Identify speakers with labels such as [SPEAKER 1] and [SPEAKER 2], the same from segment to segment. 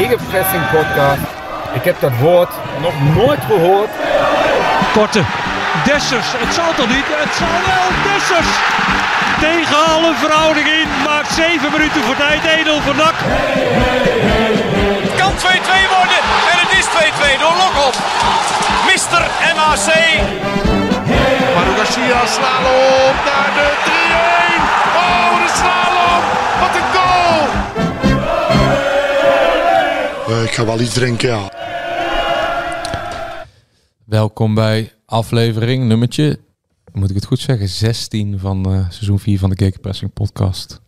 [SPEAKER 1] Gegenpressing podcast. Ik heb dat woord nog nooit gehoord.
[SPEAKER 2] Korte. Dessers. Het zal toch niet? Het zal wel. Dessers. Tegen alle verhouding in. Maakt 7 minuten voor tijd. Edel voor NAC.
[SPEAKER 3] Het kan 2-2 worden. En het is 2-2 door Lokop. Mister MAC.
[SPEAKER 4] Manu Garcia slalom naar de 3-1. Oh, de slalom. Wat een goal.
[SPEAKER 5] Eh, ik ga wel iets drinken, ja.
[SPEAKER 6] Welkom bij aflevering nummertje, moet ik het goed zeggen, 16 van eh, seizoen 4 van de Gegenpressing podcast.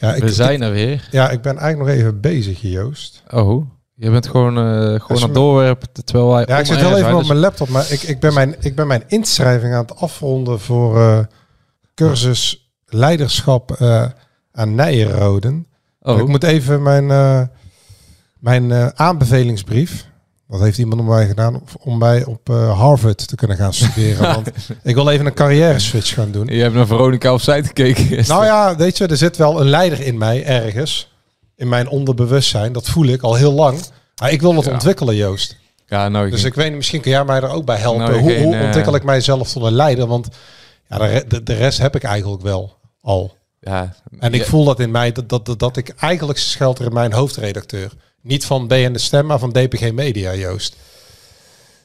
[SPEAKER 7] Ja, ik,
[SPEAKER 6] We zijn
[SPEAKER 7] ik-
[SPEAKER 6] er weer.
[SPEAKER 7] ja, ik ben eigenlijk nog even bezig, Joost.
[SPEAKER 6] Oh, je bent gewoon, eh gewoon aan het doorwerpen terwijl wij
[SPEAKER 7] Ja, ik zit wel even
[SPEAKER 6] zijn,
[SPEAKER 7] op
[SPEAKER 6] dus-
[SPEAKER 7] mijn laptop, maar ik, ik, ben mijn, ik ben mijn inschrijving aan het afronden voor eh, cursus leiderschap eh, aan Nijenroden.
[SPEAKER 6] Oh,
[SPEAKER 7] Ik moet even mijn, eh, mijn eh, aanbevelingsbrief, dat heeft iemand om mij gedaan, om mij op eh, Harvard te kunnen gaan studeren. want ik wil even een carrière switch gaan doen.
[SPEAKER 6] je hebt naar Veronica op site gekeken.
[SPEAKER 7] Nou ja, weet je, er zit wel een leider in mij ergens. In mijn onderbewustzijn. Dat voel ik al heel lang. Maar ik wil het
[SPEAKER 6] Ja.
[SPEAKER 7] ontwikkelen, Joost.
[SPEAKER 6] Ja, nou,
[SPEAKER 7] Dus ik weet niet, misschien kun jij mij er ook bij helpen.
[SPEAKER 6] Nou,
[SPEAKER 7] hoe
[SPEAKER 6] geen,
[SPEAKER 7] hoe
[SPEAKER 6] eh,
[SPEAKER 7] ontwikkel ik mijzelf tot een leider? Want ja, de, de, de rest heb ik eigenlijk wel al.
[SPEAKER 6] ja,
[SPEAKER 7] En ik
[SPEAKER 6] ja,
[SPEAKER 7] voel dat in mij, dat, dat, dat, dat ik eigenlijk schuilt er in mijn hoofdredacteur. Niet van BN De Stem, maar van DPG Media, Joost.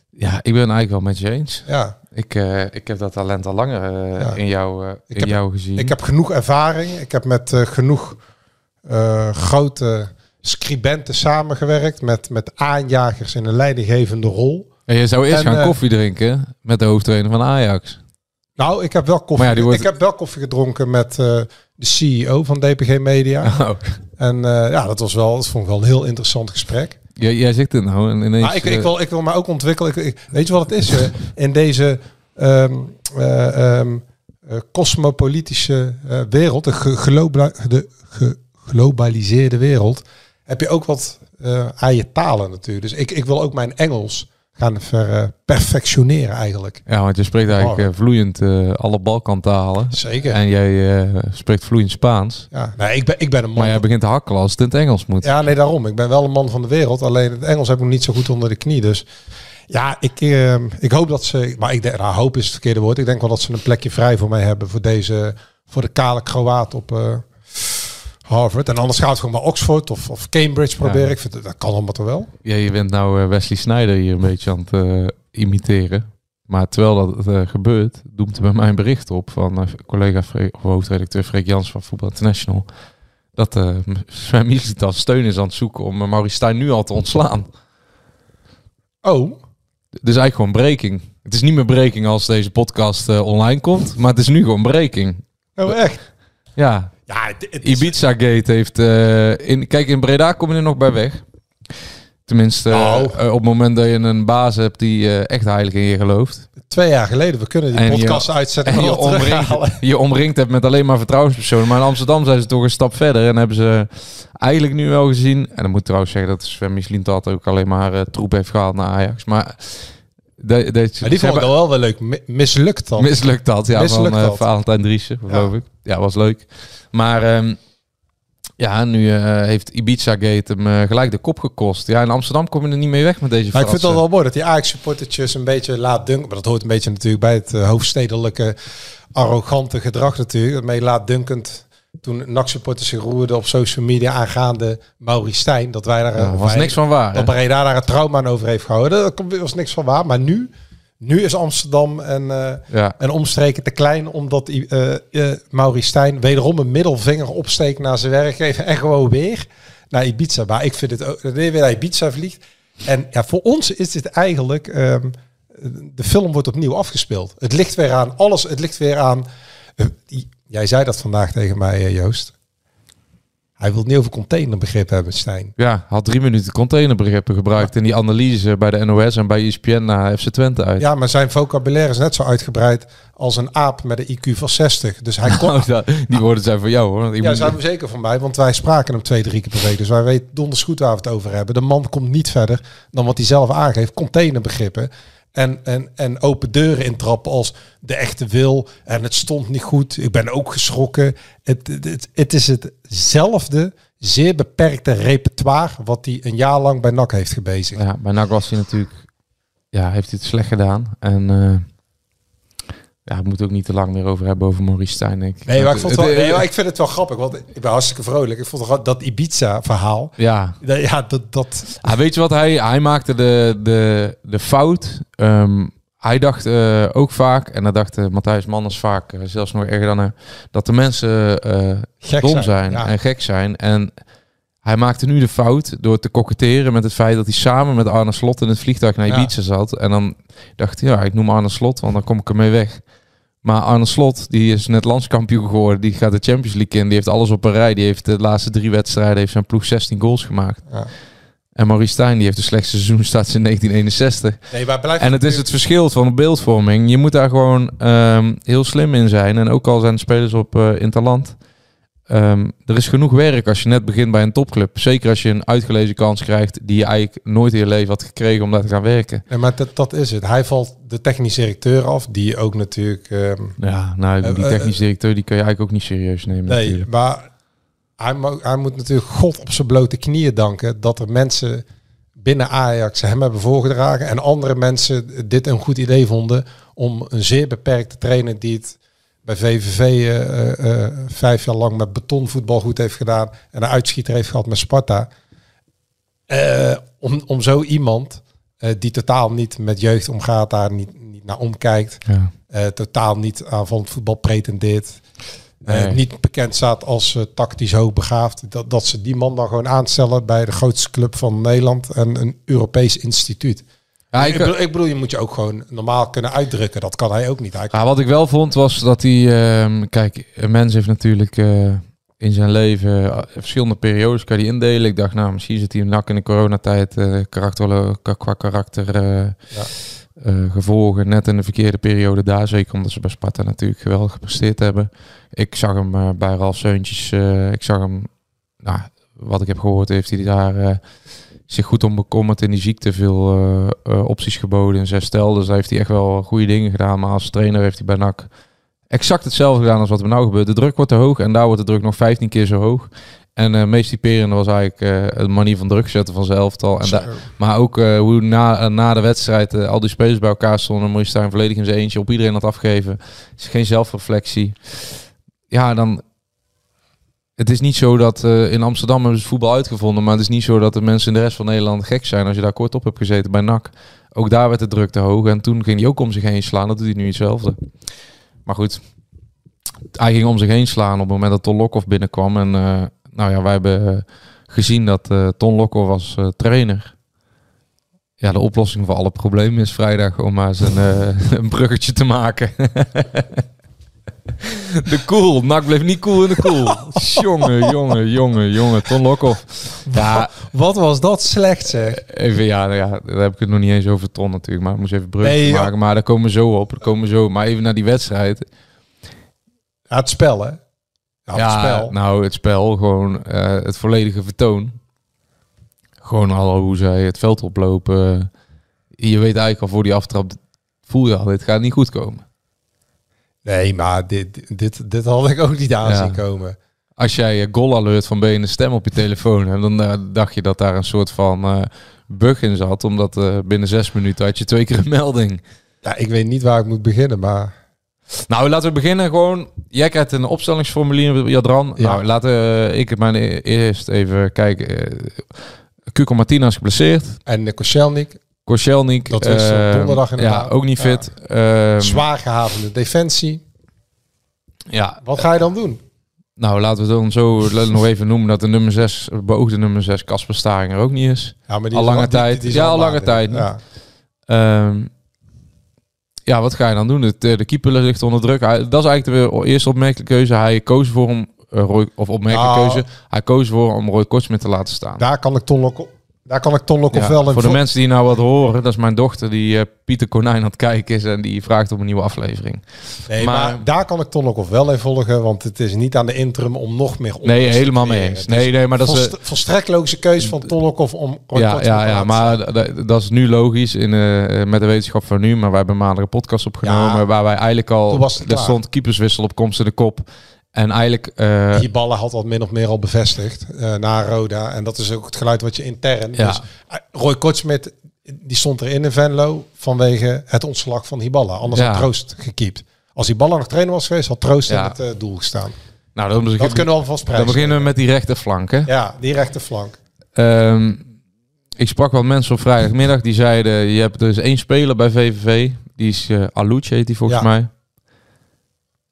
[SPEAKER 6] ja, ik ben eigenlijk wel met je eens.
[SPEAKER 7] Ja,
[SPEAKER 6] Ik, eh, ik heb dat talent al langer eh,
[SPEAKER 7] Ja.
[SPEAKER 6] in, jou, eh, in
[SPEAKER 7] heb-
[SPEAKER 6] jou gezien.
[SPEAKER 7] ik heb genoeg ervaring. Ik heb met genoeg grote scribenten samengewerkt. Met, met aanjagers in een leidinggevende rol.
[SPEAKER 6] en je zou eerst
[SPEAKER 7] en,
[SPEAKER 6] gaan koffie drinken met de hoofdtrainer van Ajax.
[SPEAKER 7] Nou, ik heb wel koffie,
[SPEAKER 6] ja, wordt-
[SPEAKER 7] ik heb wel koffie gedronken met de CEO van DPG Media.
[SPEAKER 6] Oh,
[SPEAKER 7] En eh, ja, dat was wel, dat vond ik wel een heel interessant gesprek.
[SPEAKER 6] jij, jij zegt het nou en ineens...
[SPEAKER 7] Maar ik, ik,
[SPEAKER 6] eh,
[SPEAKER 7] wil, ik wil me ook ontwikkelen. Ik, ik- weet je wat het is? in deze ehm, eh, ehm, eh, cosmopolitische eh, wereld, de, globa- de geglobaliseerde wereld, heb je ook wat eh, aan je talen natuurlijk. Dus ik, ik wil ook mijn Engels gaan ver, eh, perfectioneren eigenlijk.
[SPEAKER 6] Ja, want je spreekt eigenlijk
[SPEAKER 7] Oh.
[SPEAKER 6] eh, vloeiend eh, alle Balkantalen.
[SPEAKER 7] Zeker.
[SPEAKER 6] En jij spreekt vloeiend Spaans.
[SPEAKER 7] ja, nee, ik, ben, ik ben een man.
[SPEAKER 6] Maar jij begint te hakkelen als het in het Engels moet.
[SPEAKER 7] Ja, nee, daarom. Ik ben wel een man van de wereld. Alleen het Engels heb ik niet zo goed onder de knie. Dus ja, ik, eh, ik hoop dat ze... Maar ik denk, nou, hoop is het verkeerde woord. Ik denk wel dat ze een plekje vrij voor mij hebben. Voor deze... Voor de kale Kroaat op Harvard. En anders gaat het gewoon maar Oxford of, of Cambridge proberen.
[SPEAKER 6] Ja.
[SPEAKER 7] Ik vind, dat kan allemaal toch wel.
[SPEAKER 6] Ja, je bent nou eh, Wesley Snyder hier een beetje aan het eh, imiteren. Maar terwijl dat eh, gebeurt, doemt er bij mij een bericht op van eh, collega of hoofdredacteur Freek Jans van Voetbal International. Dat eh Sven steun is aan het zoeken om uh, Maurice Stijn nu al te ontslaan.
[SPEAKER 7] Oh,
[SPEAKER 6] Dus eigenlijk gewoon breaking. Het is niet meer breaking als deze podcast online komt, maar het is nu gewoon breaking.
[SPEAKER 7] oh echt?
[SPEAKER 6] Ja,
[SPEAKER 7] Ja, het, het is-
[SPEAKER 6] Ibiza Gate heeft. eh, in, kijk, in Breda kom je er nog bij weg. Tenminste, eh,
[SPEAKER 7] Nou.
[SPEAKER 6] eh, op het moment dat je een baas hebt die eh, echt heilig in je gelooft.
[SPEAKER 7] twee jaar geleden. We kunnen die
[SPEAKER 6] En je-
[SPEAKER 7] podcast uitzetten.
[SPEAKER 6] En je omringt, je omringt hebt met alleen maar vertrouwenspersonen. Maar in Amsterdam zijn ze toch een stap verder. En hebben ze eigenlijk nu wel gezien. En dan moet ik trouwens zeggen dat Sven Mislintat ook alleen maar eh, troep heeft gehaald naar Ajax. Maar de, de,
[SPEAKER 7] Maar die vond ik wel wel leuk. Mi- Mislukt dan.
[SPEAKER 6] Mislukt dat, ja,
[SPEAKER 7] Mislukt
[SPEAKER 6] van eh,
[SPEAKER 7] dat.
[SPEAKER 6] Valentijn Driessen, geloof ik. Ja, was leuk. Maar ehm, ja, nu eh, heeft Ibiza Gate hem eh, gelijk de kop gekost. Ja, in Amsterdam kom je er niet mee weg met deze
[SPEAKER 7] Maar ik vind het
[SPEAKER 6] fratsen.
[SPEAKER 7] wel mooi dat die Ajax-supportertjes een beetje laat dunken. Maar dat hoort een beetje natuurlijk bij het eh, hoofdstedelijke arrogante gedrag natuurlijk. Dat mee laat dunkend toen NAC-supporters zich roerden op social media aangaande Maurice Stijn. Dat wij daar...
[SPEAKER 6] Ja, was
[SPEAKER 7] wij-
[SPEAKER 6] niks van waar.
[SPEAKER 7] Dat? Breda daar een trauma aan over heeft gehouden. Dat was niks van waar. Maar nu, nu is Amsterdam en, eh,
[SPEAKER 6] Ja.
[SPEAKER 7] en omstreken te klein. Omdat eh eh Maurice Stijn wederom een middelvinger opsteekt naar zijn werkgever. En gewoon weer naar Ibiza. Maar ik vind het ook... Dat weer naar Ibiza vliegt. En ja, voor ons is dit eigenlijk... ehm, de film wordt opnieuw afgespeeld. Het ligt weer aan alles. Het ligt weer aan... die- jij zei dat vandaag tegen mij, eh, Joost. Hij wil niet over containerbegrip hebben, Stijn.
[SPEAKER 6] Ja, had drie minuten containerbegrippen gebruikt in die analyse bij de NOS en bij ESPN naar FC Twente uit.
[SPEAKER 7] Ja, maar zijn vocabulaire is net zo uitgebreid als een aap met een IQ van 60. Dus hij kon...
[SPEAKER 6] Nou, die woorden zijn voor jou hoor. ik
[SPEAKER 7] Ja, zijn we zeker van mij, want wij spraken hem twee, drie keer per week. Dus wij weten donders goed waar we het over hebben. De man komt niet verder dan wat hij zelf aangeeft. Containerbegrippen. En, en, en open deuren intrappen als de echte wil. En het stond niet goed. Ik ben ook geschrokken. Het, het, het, is hetzelfde, zeer beperkte repertoire... wat hij een jaar lang bij NAC heeft gebezigd.
[SPEAKER 6] Ja, bij NAC was hij natuurlijk, ja, heeft hij het slecht gedaan. En eh ja, we moeten ook niet te lang meer over hebben over Maurice Stijn, denk ik.
[SPEAKER 7] Nee, maar ik, vond het
[SPEAKER 6] Het-
[SPEAKER 7] wel,
[SPEAKER 6] het-
[SPEAKER 7] nee, maar ik vind het wel grappig, want ik ben hartstikke vrolijk. Ik vond dat Ibiza-verhaal...
[SPEAKER 6] Ja,
[SPEAKER 7] Ja, dat, dat,
[SPEAKER 6] Ah, weet je wat hij, hij maakte de, de, de fout. Ehm, hij dacht eh, ook vaak, en dat dacht Matthijs Manners vaak, eh, zelfs nog erger dan dat de mensen eh,
[SPEAKER 7] Gek
[SPEAKER 6] dom
[SPEAKER 7] zijn,
[SPEAKER 6] zijn,
[SPEAKER 7] ja.
[SPEAKER 6] en gek zijn. En hij maakte nu de fout door te koketteren met het feit dat hij samen met Arne Slot in het vliegtuig naar
[SPEAKER 7] Ja.
[SPEAKER 6] Ibiza zat. En dan dacht hij, ja, ik noem Arne Slot, want dan kom ik ermee weg. Maar Arne Slot, die is net landskampioen geworden. Die gaat de Champions League in. Die heeft alles op een rij. Die heeft de laatste drie wedstrijden heeft zijn ploeg 16 goals gemaakt.
[SPEAKER 7] Ja.
[SPEAKER 6] En Maurice Stijn, die heeft de slechtste seizoenstart in 1961.
[SPEAKER 7] nee, maar blijft
[SPEAKER 6] En het is het verschil van de beeldvorming. Je moet daar gewoon ehm, heel slim in zijn. En ook al zijn de spelers op eh interland. Ehm, er is genoeg werk als je net begint bij een topclub. Zeker als je een uitgelezen kans krijgt die je eigenlijk nooit in je leven had gekregen om daar te gaan werken.
[SPEAKER 7] Nee, maar dat, dat is het. Hij valt de technisch directeur af, die ook natuurlijk... ehm,
[SPEAKER 6] Ja, nou, die
[SPEAKER 7] Eh,
[SPEAKER 6] technisch directeur die kun je eigenlijk ook niet serieus nemen
[SPEAKER 7] nee,
[SPEAKER 6] natuurlijk.
[SPEAKER 7] maar hij, hij moet natuurlijk God op zijn blote knieën danken dat er mensen binnen Ajax hem hebben voorgedragen en andere mensen dit een goed idee vonden om een zeer beperkte trainer die het bij VVV eh, eh, vijf jaar lang met betonvoetbal goed heeft gedaan en een uitschieter heeft gehad met Sparta. Eh, om, om zo iemand eh, die totaal niet met jeugd omgaat, daar niet, niet naar omkijkt,
[SPEAKER 6] Ja.
[SPEAKER 7] eh, totaal niet aanvallend voetbal pretendeert.
[SPEAKER 6] Nee.
[SPEAKER 7] niet bekend staat als tactisch hoogbegaafd. Dat, dat ze die man dan gewoon aanstellen bij de grootste club van Nederland en een Europees instituut.
[SPEAKER 6] Ja,
[SPEAKER 7] ik,
[SPEAKER 6] ik-
[SPEAKER 7] bedoel, ik bedoel, je moet je ook gewoon normaal kunnen uitdrukken. Dat kan hij ook niet. Hij
[SPEAKER 6] Ja, wat ik wel vond was dat hij... ehm, kijk, een mens heeft natuurlijk eh, in zijn leven eh, verschillende periodes kan hij indelen. Ik dacht, nou, misschien zit hij een nak in de coronatijd eh karakter, qua- karakter eh, eh, gevolgen. Net in de verkeerde periode daar. Zeker omdat ze bij Sparta natuurlijk geweldig gepresteerd hebben. Ik zag hem eh, bij Ralf Seuntjes. eh, ik zag hem... Nou, wat ik heb gehoord heeft hij daar... zich goed om bekommerd in die ziekte veel eh, eh, opties geboden en zes stel. Dus daar heeft hij echt wel goede dingen gedaan. Maar als trainer heeft hij bij NAC exact hetzelfde gedaan als wat er nou gebeurt. De druk wordt te hoog en daar wordt de druk nog 15 keer zo hoog. En eh meest typerende was eigenlijk een manier van druk zetten van zijn elftal. En daar- maar ook hoe na, na de wedstrijd al die spelers bij elkaar stonden. Maurice Stijn volledig in zijn eentje op iedereen had afgegeven. is geen zelfreflectie. Ja, dan... Het is niet zo dat eh, in Amsterdam hebben ze voetbal uitgevonden. Maar het is niet zo dat de mensen in de rest van Nederland gek zijn als je daar kort op hebt gezeten bij NAC. Ook daar werd de druk te hoog. En toen ging hij ook om zich heen slaan. Dat doet hij nu hetzelfde. Maar goed, hij ging om zich heen slaan op het moment dat Ton Lokhoff binnenkwam. En eh, nou ja, wij hebben eh, gezien dat eh, Ton Lokhoff was trainer. Ja, de oplossing voor alle problemen is vrijdag om maar eens een, een bruggetje te maken. de cool. Nak bleef niet cool in de cool. jongen, jongen, jongen, jongen. Ton Lokhoff. Ja,
[SPEAKER 7] Wat was dat slecht zeg.
[SPEAKER 6] even, ja, nou ja, daar heb ik het nog niet eens over Ton natuurlijk. Maar ik moest even een bruggetje
[SPEAKER 7] Nee,
[SPEAKER 6] maken. Maar daar komen we zo op. Daar komen we zo. Maar even naar die wedstrijd.
[SPEAKER 7] Ja, het spel hè. Ja, het spel.
[SPEAKER 6] nou, het spel, gewoon eh, het volledige vertoon. Gewoon al hoe zij het veld oplopen. Je weet eigenlijk al voor die aftrap, voel je al, dit gaat niet goed komen.
[SPEAKER 7] Nee, maar dit, dit, dit had ik ook niet aan
[SPEAKER 6] Ja.
[SPEAKER 7] zien komen.
[SPEAKER 6] Als jij je goal alert van ben je een stem op je telefoon hebt, dan eh, dacht je dat daar een soort van eh, bug in zat. Omdat eh, binnen zes minuten had je twee keer een melding.
[SPEAKER 7] Ja, ik weet niet waar ik moet beginnen, maar...
[SPEAKER 6] Nou, laten we beginnen gewoon. Jij krijgt een opstellingsformulier, Jadran.
[SPEAKER 7] Ja.
[SPEAKER 6] Nou, laten eh, ik het maar e- eerst even kijken. Cuco Martinez geblesseerd.
[SPEAKER 7] En de Koscielnik,
[SPEAKER 6] Koscielnik.
[SPEAKER 7] Dat is, eh,
[SPEAKER 6] eh,
[SPEAKER 7] donderdag inderdaad.
[SPEAKER 6] Ja, ook niet
[SPEAKER 7] Ja.
[SPEAKER 6] fit. Ehm,
[SPEAKER 7] zwaar gehavende defensie.
[SPEAKER 6] Ja,
[SPEAKER 7] Wat ga je dan doen?
[SPEAKER 6] nou laten we dan zo nog even noemen dat de nummer 6, beoogde nummer 6, Casper Staring er ook niet is.
[SPEAKER 7] Ja, maar
[SPEAKER 6] Al
[SPEAKER 7] is
[SPEAKER 6] lange
[SPEAKER 7] die-
[SPEAKER 6] tijd.
[SPEAKER 7] die
[SPEAKER 6] Ja, al lange tijd.
[SPEAKER 7] Ja.
[SPEAKER 6] Ehm, ja, wat ga je dan doen? De, de keeper ligt onder druk. Hij, dat is eigenlijk de eerste opmerkelijke keuze. Hij koos voor om eh, Roy, of opmerkelijke
[SPEAKER 7] Nou.
[SPEAKER 6] keuze. Hij koos voor om Roy Kortsmit te laten staan.
[SPEAKER 7] Daar kan ik Ton daar kan ik Ton Lokhoff
[SPEAKER 6] Ja,
[SPEAKER 7] wel in
[SPEAKER 6] voor de mensen die nou wat horen, dat is mijn dochter die eh, Pieter Konijn aan het kijken is en die vraagt om een nieuwe aflevering.
[SPEAKER 7] Nee, maar,
[SPEAKER 6] maar-
[SPEAKER 7] daar kan ik Ton Lokhoff wel in volgen, want het is niet aan de interim om nog meer
[SPEAKER 6] Nee,
[SPEAKER 7] te
[SPEAKER 6] helemaal mee eens. Nee, nee, maar dat is,
[SPEAKER 7] volst- volstrekt logische keuze van Ton Lokhoff om
[SPEAKER 6] ja, ja, ja, maar dat is nu logisch in, eh, met de wetenschap van nu. Maar wij hebben maandag een podcast opgenomen
[SPEAKER 7] Ja,
[SPEAKER 6] waar wij eigenlijk al... er stond keeperswissel op komst in de kop. En eigenlijk... eh,
[SPEAKER 7] die ballen had al min of meer al bevestigd uh, na Roda. En dat is ook het geluid wat je intern...
[SPEAKER 6] Ja.
[SPEAKER 7] Dus, uh, Roy Kortsmit, die stond erin in Venlo vanwege het ontslag van Hiballa. Anders
[SPEAKER 6] Ja.
[SPEAKER 7] had Troost gekiept. Als Hiballa nog trainer was geweest, had Troost
[SPEAKER 6] Ja.
[SPEAKER 7] in het eh, doel gestaan.
[SPEAKER 6] nou, dan,
[SPEAKER 7] Dat kunnen we alvast
[SPEAKER 6] dan
[SPEAKER 7] prijzen.
[SPEAKER 6] beginnen we met die rechterflank, hè?
[SPEAKER 7] Ja, die rechterflank.
[SPEAKER 6] Ehm, ik sprak wat mensen op vrijdagmiddag die zeiden: je hebt dus één speler bij VVV, die is uh, Alouche, heet die volgens
[SPEAKER 7] Ja.
[SPEAKER 6] mij.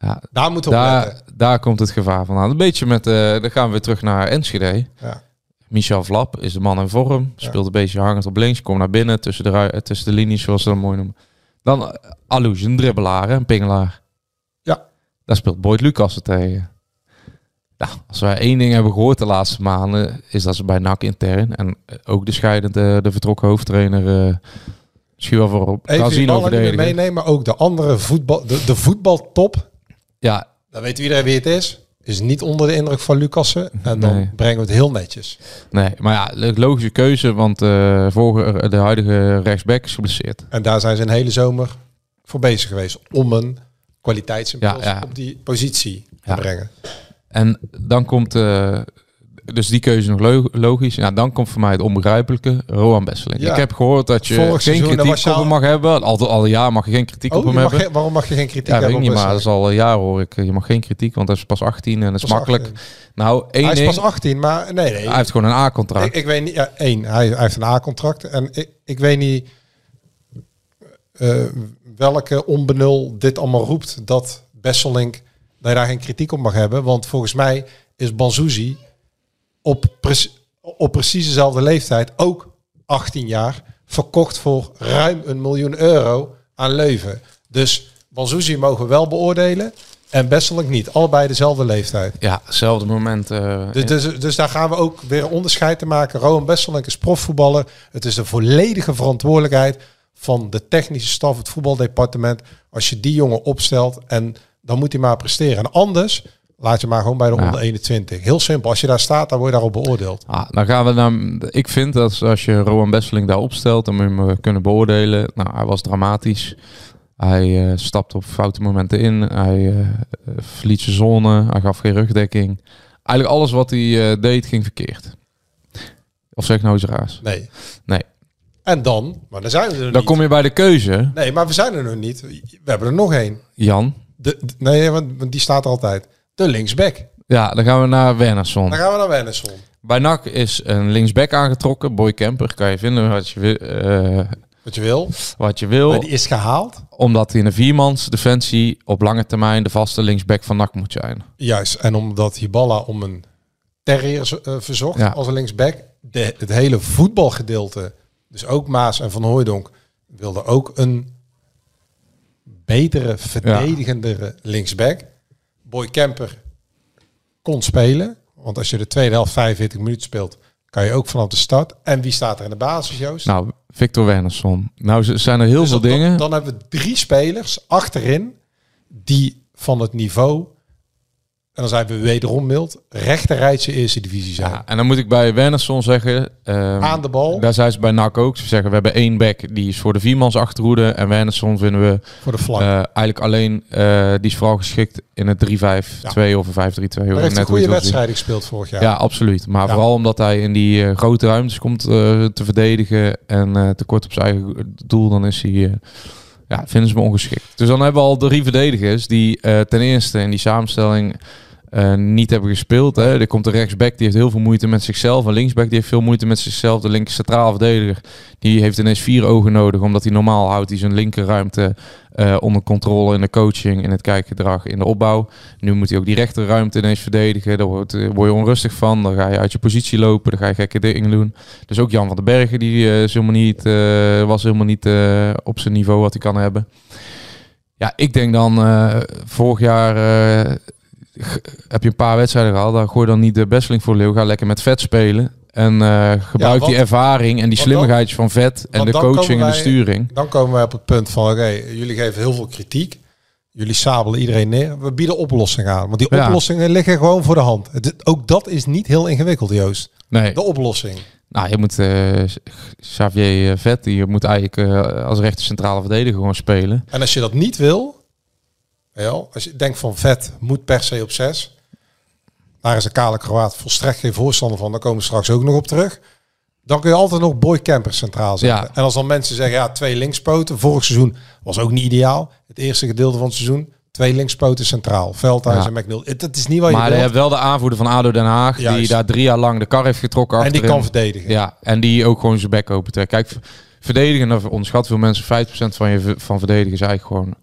[SPEAKER 6] Ja,
[SPEAKER 7] Daar moeten we op
[SPEAKER 6] daar,
[SPEAKER 7] letten.
[SPEAKER 6] daar komt het gevaar vandaan. Een beetje met, eh dan gaan we weer terug naar Enschede.
[SPEAKER 7] Ja.
[SPEAKER 6] Michel Vlap is de man in vorm,
[SPEAKER 7] Ja.
[SPEAKER 6] speelt een beetje hangend op links, komt naar binnen tussen de, tussen de linies, zoals ze dat mooi noemen. Dan uh, Alouche, een dribbelaar, hè, een pingelaar.
[SPEAKER 7] Ja.
[SPEAKER 6] Daar speelt Boyd Lucas tegen. Nou, als wij één ding hebben gehoord de laatste maanden, is dat ze bij NAC intern en eh, ook de scheidende, de vertrokken hoofdtrainer, uh, misschien wel
[SPEAKER 7] Even die
[SPEAKER 6] Casino verdedigen.
[SPEAKER 7] meenemen. Ook de andere voetbal, de, de voetbaltop.
[SPEAKER 6] Ja,
[SPEAKER 7] Dan weet iedereen wie het is. Is niet onder de indruk van Lucassen. En dan
[SPEAKER 6] Nee.
[SPEAKER 7] brengen we het heel netjes.
[SPEAKER 6] nee, maar ja, logische keuze, want eh vorige, de huidige rechtsback is geblesseerd.
[SPEAKER 7] En daar zijn ze een hele zomer voor bezig geweest. Om een kwaliteitsimpuls
[SPEAKER 6] Ja, ja.
[SPEAKER 7] op die positie te brengen.
[SPEAKER 6] En dan komt, eh, dus die keuze nog lo- logisch. Ja, dan komt voor mij het onbegrijpelijke, Rohan Besseling.
[SPEAKER 7] Ja.
[SPEAKER 6] Ik heb gehoord dat je
[SPEAKER 7] Vorig
[SPEAKER 6] geen
[SPEAKER 7] seizoen,
[SPEAKER 6] kritiek op
[SPEAKER 7] al-
[SPEAKER 6] hem mag hebben. Al, al een jaar mag je geen kritiek op
[SPEAKER 7] Oh, je
[SPEAKER 6] hem hebben.
[SPEAKER 7] geen- waarom mag je geen kritiek
[SPEAKER 6] Ja, weet
[SPEAKER 7] hebben?
[SPEAKER 6] ik niet,
[SPEAKER 7] op
[SPEAKER 6] maar dat is al een jaar hoor ik. Je mag geen kritiek, want hij is pas 18 en dat is
[SPEAKER 7] Pas
[SPEAKER 6] makkelijk.
[SPEAKER 7] 18.
[SPEAKER 6] Nou, één
[SPEAKER 7] Hij is pas 18, maar nee, nee.
[SPEAKER 6] hij heeft gewoon een A-contract.
[SPEAKER 7] Ik, ik weet niet. Ja, één, hij, hij heeft een A-contract. En ik, ik weet niet eh, welke onbenul dit allemaal roept dat Besselink dat je daar geen kritiek op mag hebben. Want volgens mij is Banzuzi op, pre- op precies dezelfde leeftijd, ook 18 jaar, verkocht voor ruim een miljoen euro aan Leuven. Dus Banzuzi mogen we wel beoordelen en Besselink niet. Allebei dezelfde leeftijd.
[SPEAKER 6] Ja, hetzelfde moment. eh,
[SPEAKER 7] Dus, dus, dus daar gaan we ook weer onderscheid te maken. Rowan Besselink is profvoetballer. Het is de volledige verantwoordelijkheid van de technische staf, het voetbaldepartement. Als je die jongen opstelt en dan moet hij maar presteren. En anders laat je maar gewoon bij de
[SPEAKER 6] Ja.
[SPEAKER 7] onder 21. Heel simpel. Als je daar staat, dan word je daarop beoordeeld.
[SPEAKER 6] Ah, dan gaan we naar. Ik vind dat als je Rowan Besseling daar opstelt, dan moet je hem eh, kunnen beoordelen. Nou, hij was dramatisch. Hij eh stapte op foute momenten in. Hij eh, eh, verliet zijn zone. Hij gaf geen rugdekking. Eigenlijk alles wat hij deed ging verkeerd. Of zeg nou iets raars?
[SPEAKER 7] Nee.
[SPEAKER 6] Nee.
[SPEAKER 7] En dan, maar dan zijn we er
[SPEAKER 6] Dan
[SPEAKER 7] niet.
[SPEAKER 6] kom je bij de keuze,
[SPEAKER 7] Nee, maar we zijn er nog niet. We hebben er nog één.
[SPEAKER 6] Jan.
[SPEAKER 7] De, de- nee, want want die staat er altijd. De linksback.
[SPEAKER 6] Ja, dan gaan we naar Wernersson.
[SPEAKER 7] Dan gaan we naar Wennesson.
[SPEAKER 6] Bij NAC is een linksback aangetrokken. Boy Kemper, kan je vinden wat je, wil, eh,
[SPEAKER 7] Wat je wil.
[SPEAKER 6] wat je wil.
[SPEAKER 7] Maar die is gehaald.
[SPEAKER 6] Omdat hij in een viermans defensie op lange termijn de vaste linksback van NAC moet zijn.
[SPEAKER 7] Juist, en omdat Hiballa om een terrier eh, verzocht
[SPEAKER 6] Ja.
[SPEAKER 7] als een linksback, de, het hele voetbalgedeelte, dus ook Maas en Van Hooijdonk, wilde ook een betere, verdedigendere linksback. Boy Kemper kon spelen, want als je de tweede helft 45 minuten speelt, kan je ook vanaf de start. En wie staat er in de basis, Joost?
[SPEAKER 6] Nou, Victor Wernersson. Nou, zijn er heel
[SPEAKER 7] Dus
[SPEAKER 6] veel dingen.
[SPEAKER 7] Dan, dan hebben we drie spelers achterin die van het niveau, en dan zijn we wederom mild, rechterrijtje eerste divisie zijn.
[SPEAKER 6] ja, en dan moet ik bij Wernersson zeggen... ehm,
[SPEAKER 7] Aan de bal
[SPEAKER 6] Daar zijn ze bij NAC ook. Ze zeggen, we hebben één back, die is voor de viermans achterhoede. En Wernersson vinden we
[SPEAKER 7] voor de flank.
[SPEAKER 6] eh, eigenlijk alleen... eh, die is vooral geschikt in het 3-5-2 of een 5-3-2.
[SPEAKER 7] Hij heeft een goede wedstrijd gespeeld vorig jaar.
[SPEAKER 6] Ja, absoluut. Maar
[SPEAKER 7] Ja.
[SPEAKER 6] vooral omdat hij in die eh, grote ruimtes komt te verdedigen en tekort op zijn eigen doel, dan is hij, ja, vinden ze hem ongeschikt. Dus dan hebben we al drie verdedigers die eh, ten eerste in die samenstelling eh, niet hebben gespeeld. Hè. Er komt de rechtsback, die heeft heel veel moeite met zichzelf. Een linksback, die heeft veel moeite met zichzelf. De linker centraal verdediger, die heeft ineens vier ogen nodig, omdat hij normaal houdt hij zijn linkerruimte eh onder controle in de coaching, in het kijkgedrag, in de opbouw. Nu moet hij ook die rechterruimte ineens verdedigen. Daar word, eh, word je onrustig van. Dan ga je uit je positie lopen. Dan ga je gekke dingen doen. Dus ook Jan van den Bergen die is helemaal niet, was helemaal niet op zijn niveau wat hij kan hebben. Ja, ik denk dan vorig jaar heb je een paar wedstrijden gehad, dan gooi dan niet de besteling voor leeuw. Ga lekker met vet spelen. En eh, gebruik
[SPEAKER 7] want-
[SPEAKER 6] die ervaring en die slimmigheidjes van vet en de coaching en de sturing.
[SPEAKER 7] Dan komen wij op het punt van, oké, jullie geven heel veel kritiek. Jullie sabelen iedereen neer. We bieden oplossingen aan. Want die
[SPEAKER 6] Ja.
[SPEAKER 7] oplossingen liggen gewoon voor de hand. Het, ook dat is niet heel ingewikkeld, Joost.
[SPEAKER 6] Nee,
[SPEAKER 7] De oplossing.
[SPEAKER 6] nou je moet eh, Xavier eh, Vet, die moet eigenlijk als rechter centrale verdediger gewoon spelen.
[SPEAKER 7] En als je dat niet wil, als je denkt van vet moet per se op 6. Daar is een kale Kroaat volstrekt geen voorstander van. Daar komen we straks ook nog op terug. Dan kun je altijd nog Boy Camper centraal zetten.
[SPEAKER 6] Ja.
[SPEAKER 7] En als dan mensen zeggen, ja, twee linkspoten. Vorig seizoen was ook niet ideaal. Het eerste gedeelte van het seizoen, twee linkspoten centraal. Veldhuis
[SPEAKER 6] Ja.
[SPEAKER 7] en McNeil. Het is niet wat je
[SPEAKER 6] Maar je hebt wel de aanvoerder van ADO Den Haag, die daar drie jaar lang de kar heeft getrokken
[SPEAKER 7] en die kan verdedigen.
[SPEAKER 6] Ja, en die ook gewoon zijn bek open trekt. Kijk, verdedigen, daar onderschat veel mensen. 50% van je van verdedigen is eigenlijk gewoon.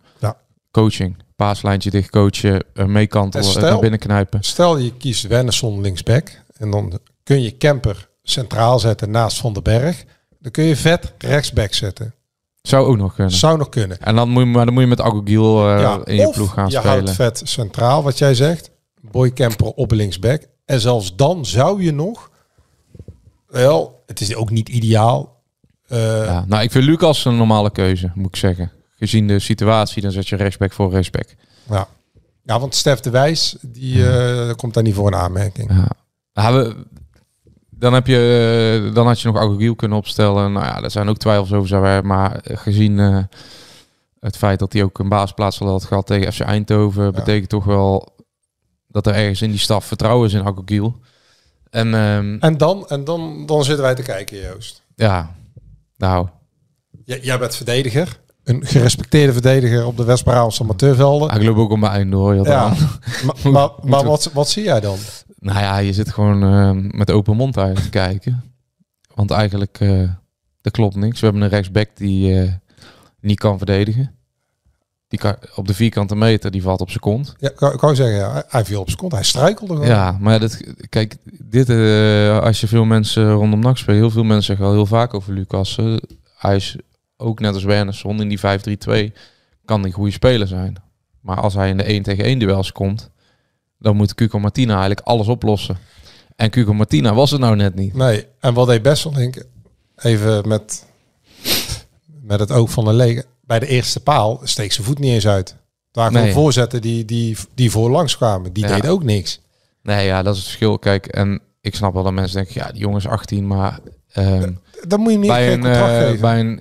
[SPEAKER 6] Coaching. Paaslijntje dicht coachen, eh, meekantelen,
[SPEAKER 7] En
[SPEAKER 6] eh,
[SPEAKER 7] stel-
[SPEAKER 6] naar binnen knijpen.
[SPEAKER 7] Stel je kiest Wennerson linksback. En dan kun je Kemper centraal zetten naast Van den Berg. Dan kun je vet rechtsback zetten.
[SPEAKER 6] Zou ook nog kunnen.
[SPEAKER 7] Zou nog kunnen.
[SPEAKER 6] En dan moet je, maar dan moet je met Agogiel eh
[SPEAKER 7] Ja,
[SPEAKER 6] in je ploeg gaan
[SPEAKER 7] je
[SPEAKER 6] spelen.
[SPEAKER 7] houdt vet centraal, wat jij zegt. Boy Kemper op linksback. En zelfs dan zou je nog... Wel, het is ook niet ideaal. Eh,
[SPEAKER 6] Ja, nou, ik vind Lucas een normale keuze, moet ik zeggen. Gezien de situatie, dan zet je rechtsback voor rechtsback.
[SPEAKER 7] ja. ja, want Stef de Wijs, die eh, komt daar niet voor een aanmerking.
[SPEAKER 6] Ja. Nou, we, dan, heb je, eh, dan had je nog Agogiel kunnen opstellen. Nou ja, er zijn ook twijfels over. wij- Maar eh, gezien het feit dat hij ook een baasplaats al had gehad tegen FC Eindhoven, betekent toch wel dat er ergens in die staf vertrouwen is in Agogiel. En ehm,
[SPEAKER 7] En dan, en dan, dan zitten wij te kijken, Joost.
[SPEAKER 6] ja, nou,
[SPEAKER 7] J- jij bent verdediger. Een gerespecteerde verdediger op de West-Brabantse amateurvelden.
[SPEAKER 6] ik loop ook om mijn je had
[SPEAKER 7] Ja, maar, maar, maar wat, wat zie jij dan?
[SPEAKER 6] Nou ja, je zit gewoon eh, met open mond eigenlijk te kijken. Want eigenlijk, eh er klopt niks. We hebben een rechtsback die eh, niet kan verdedigen. Die kan, op de vierkante meter, die valt op zijn kont.
[SPEAKER 7] Ja, ik wou zeggen, ja, hij- viel op zijn kont. Hij struikelde gewoon.
[SPEAKER 6] Ja, maar dat, kijk, dit, als je veel mensen rondom NAC speelt, heel veel mensen zeggen al heel vaak over Lucas. hij is ook net als Wernersson in die 5-3-2, kan een goede speler zijn. Maar als hij in de 1 tegen 1 duels komt, dan moet Cuco Martina eigenlijk alles oplossen. En Cuco Martina was het nou net niet.
[SPEAKER 7] Nee, en wat deed Besselink? Even met, met het oog van een leger. Bij de eerste paal steekt zijn voet niet eens uit. Daar
[SPEAKER 6] Nee.
[SPEAKER 7] gewoon voorzetten die, die, die voorlangs kwamen. Die
[SPEAKER 6] Ja.
[SPEAKER 7] deden ook niks.
[SPEAKER 6] Nee, ja, dat is het verschil. Kijk, en ik snap wel dat mensen denken, ja, die jongen is 18, maar... ehm,
[SPEAKER 7] Dan moet je niet
[SPEAKER 6] bij
[SPEAKER 7] geen
[SPEAKER 6] een,
[SPEAKER 7] contract
[SPEAKER 6] eh, bij een,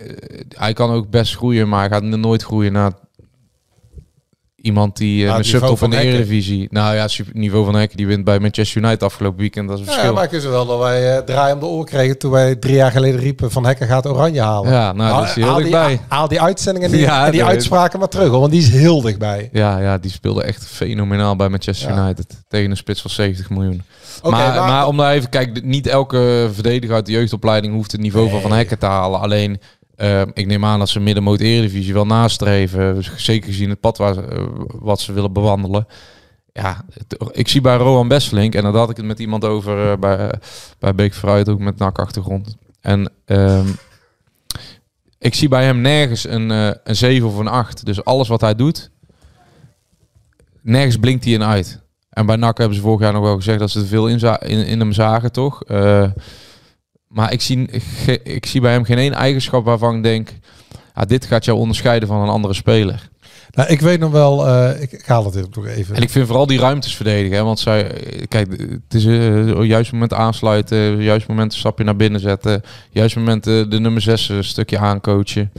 [SPEAKER 6] hij kan ook best groeien, maar hij gaat nooit groeien naar iemand die uh, een
[SPEAKER 7] het niveau
[SPEAKER 6] subtop van de. Eredivisie. Nou ja, het niveau van Hekken die wint bij Manchester United afgelopen weekend. Dat is een
[SPEAKER 7] ja, maar ik wel dat wij eh draai om de oor kregen toen wij drie jaar geleden riepen van Hekken gaat oranje halen.
[SPEAKER 6] Ja, nou, dat is heel
[SPEAKER 7] haal die,
[SPEAKER 6] dichtbij.
[SPEAKER 7] Haal die uitzendingen en die,
[SPEAKER 6] Ja,
[SPEAKER 7] en die uitspraken maar terug, hoor, want die is heel dichtbij.
[SPEAKER 6] Ja, ja, die speelde echt fenomenaal bij Manchester
[SPEAKER 7] Ja.
[SPEAKER 6] United. Tegen een spits van 70 miljoen. Maar-
[SPEAKER 7] maar,
[SPEAKER 6] om daar even, kijk, niet elke verdediger uit de jeugdopleiding hoeft het niveau van Van Hekken te halen. Alleen, eh, ik neem aan dat ze middenmoot Eredivisie wel nastreven. Zeker gezien het pad waar, eh, wat ze willen bewandelen. Ja, ik zie bij Rowan Besselink, en daar had ik het met iemand over eh, bij, eh, bij Beek Vooruit, ook met NAC-achtergrond. En ehm, ik zie bij hem nergens een, een 7 of een 8. Dus alles wat hij doet, nergens blinkt hij in uit. En bij NAC hebben ze vorig jaar nog wel gezegd dat ze te veel in, in, in hem zagen, toch? Eh, maar ik zie, ik zie bij hem geen één eigenschap waarvan ik denk... Dit gaat jou onderscheiden van een andere speler.
[SPEAKER 7] Nou, ik weet nog wel, eh, ik, ik haal het even nog even.
[SPEAKER 6] En ik vind vooral die ruimtes verdedigen. Hè? Want zij, kijk, het is uh, juist moment aansluiten, juist moment een stapje naar binnen zetten, juist moment eh, de nummer 6 een stukje aancoachen.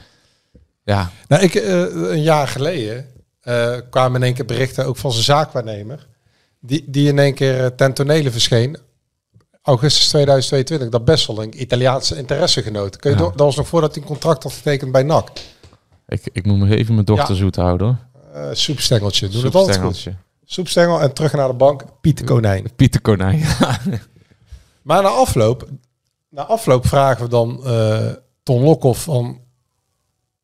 [SPEAKER 6] Ja,
[SPEAKER 7] Nou, ik, eh, een jaar geleden eh, kwamen in één keer berichten ook van zijn zaakwaarnemer. Die, die in één keer eh, ten tonele verscheen. Augustus 2022, dat best wel een Italiaanse interessegenoot. Kun je
[SPEAKER 6] Ja.
[SPEAKER 7] dat was nog voordat hij een contract had getekend bij NAC.
[SPEAKER 6] ik, ik moet me even mijn dochter
[SPEAKER 7] Ja.
[SPEAKER 6] zoet houden.
[SPEAKER 7] Eh soepstengeltje, doe het altijd goed. Soepstengel en terug naar de bank, Piet Konijn.
[SPEAKER 6] Pieter Konijn.
[SPEAKER 7] Maar na afloop, na afloop vragen we dan eh, Ton Lokhoff van...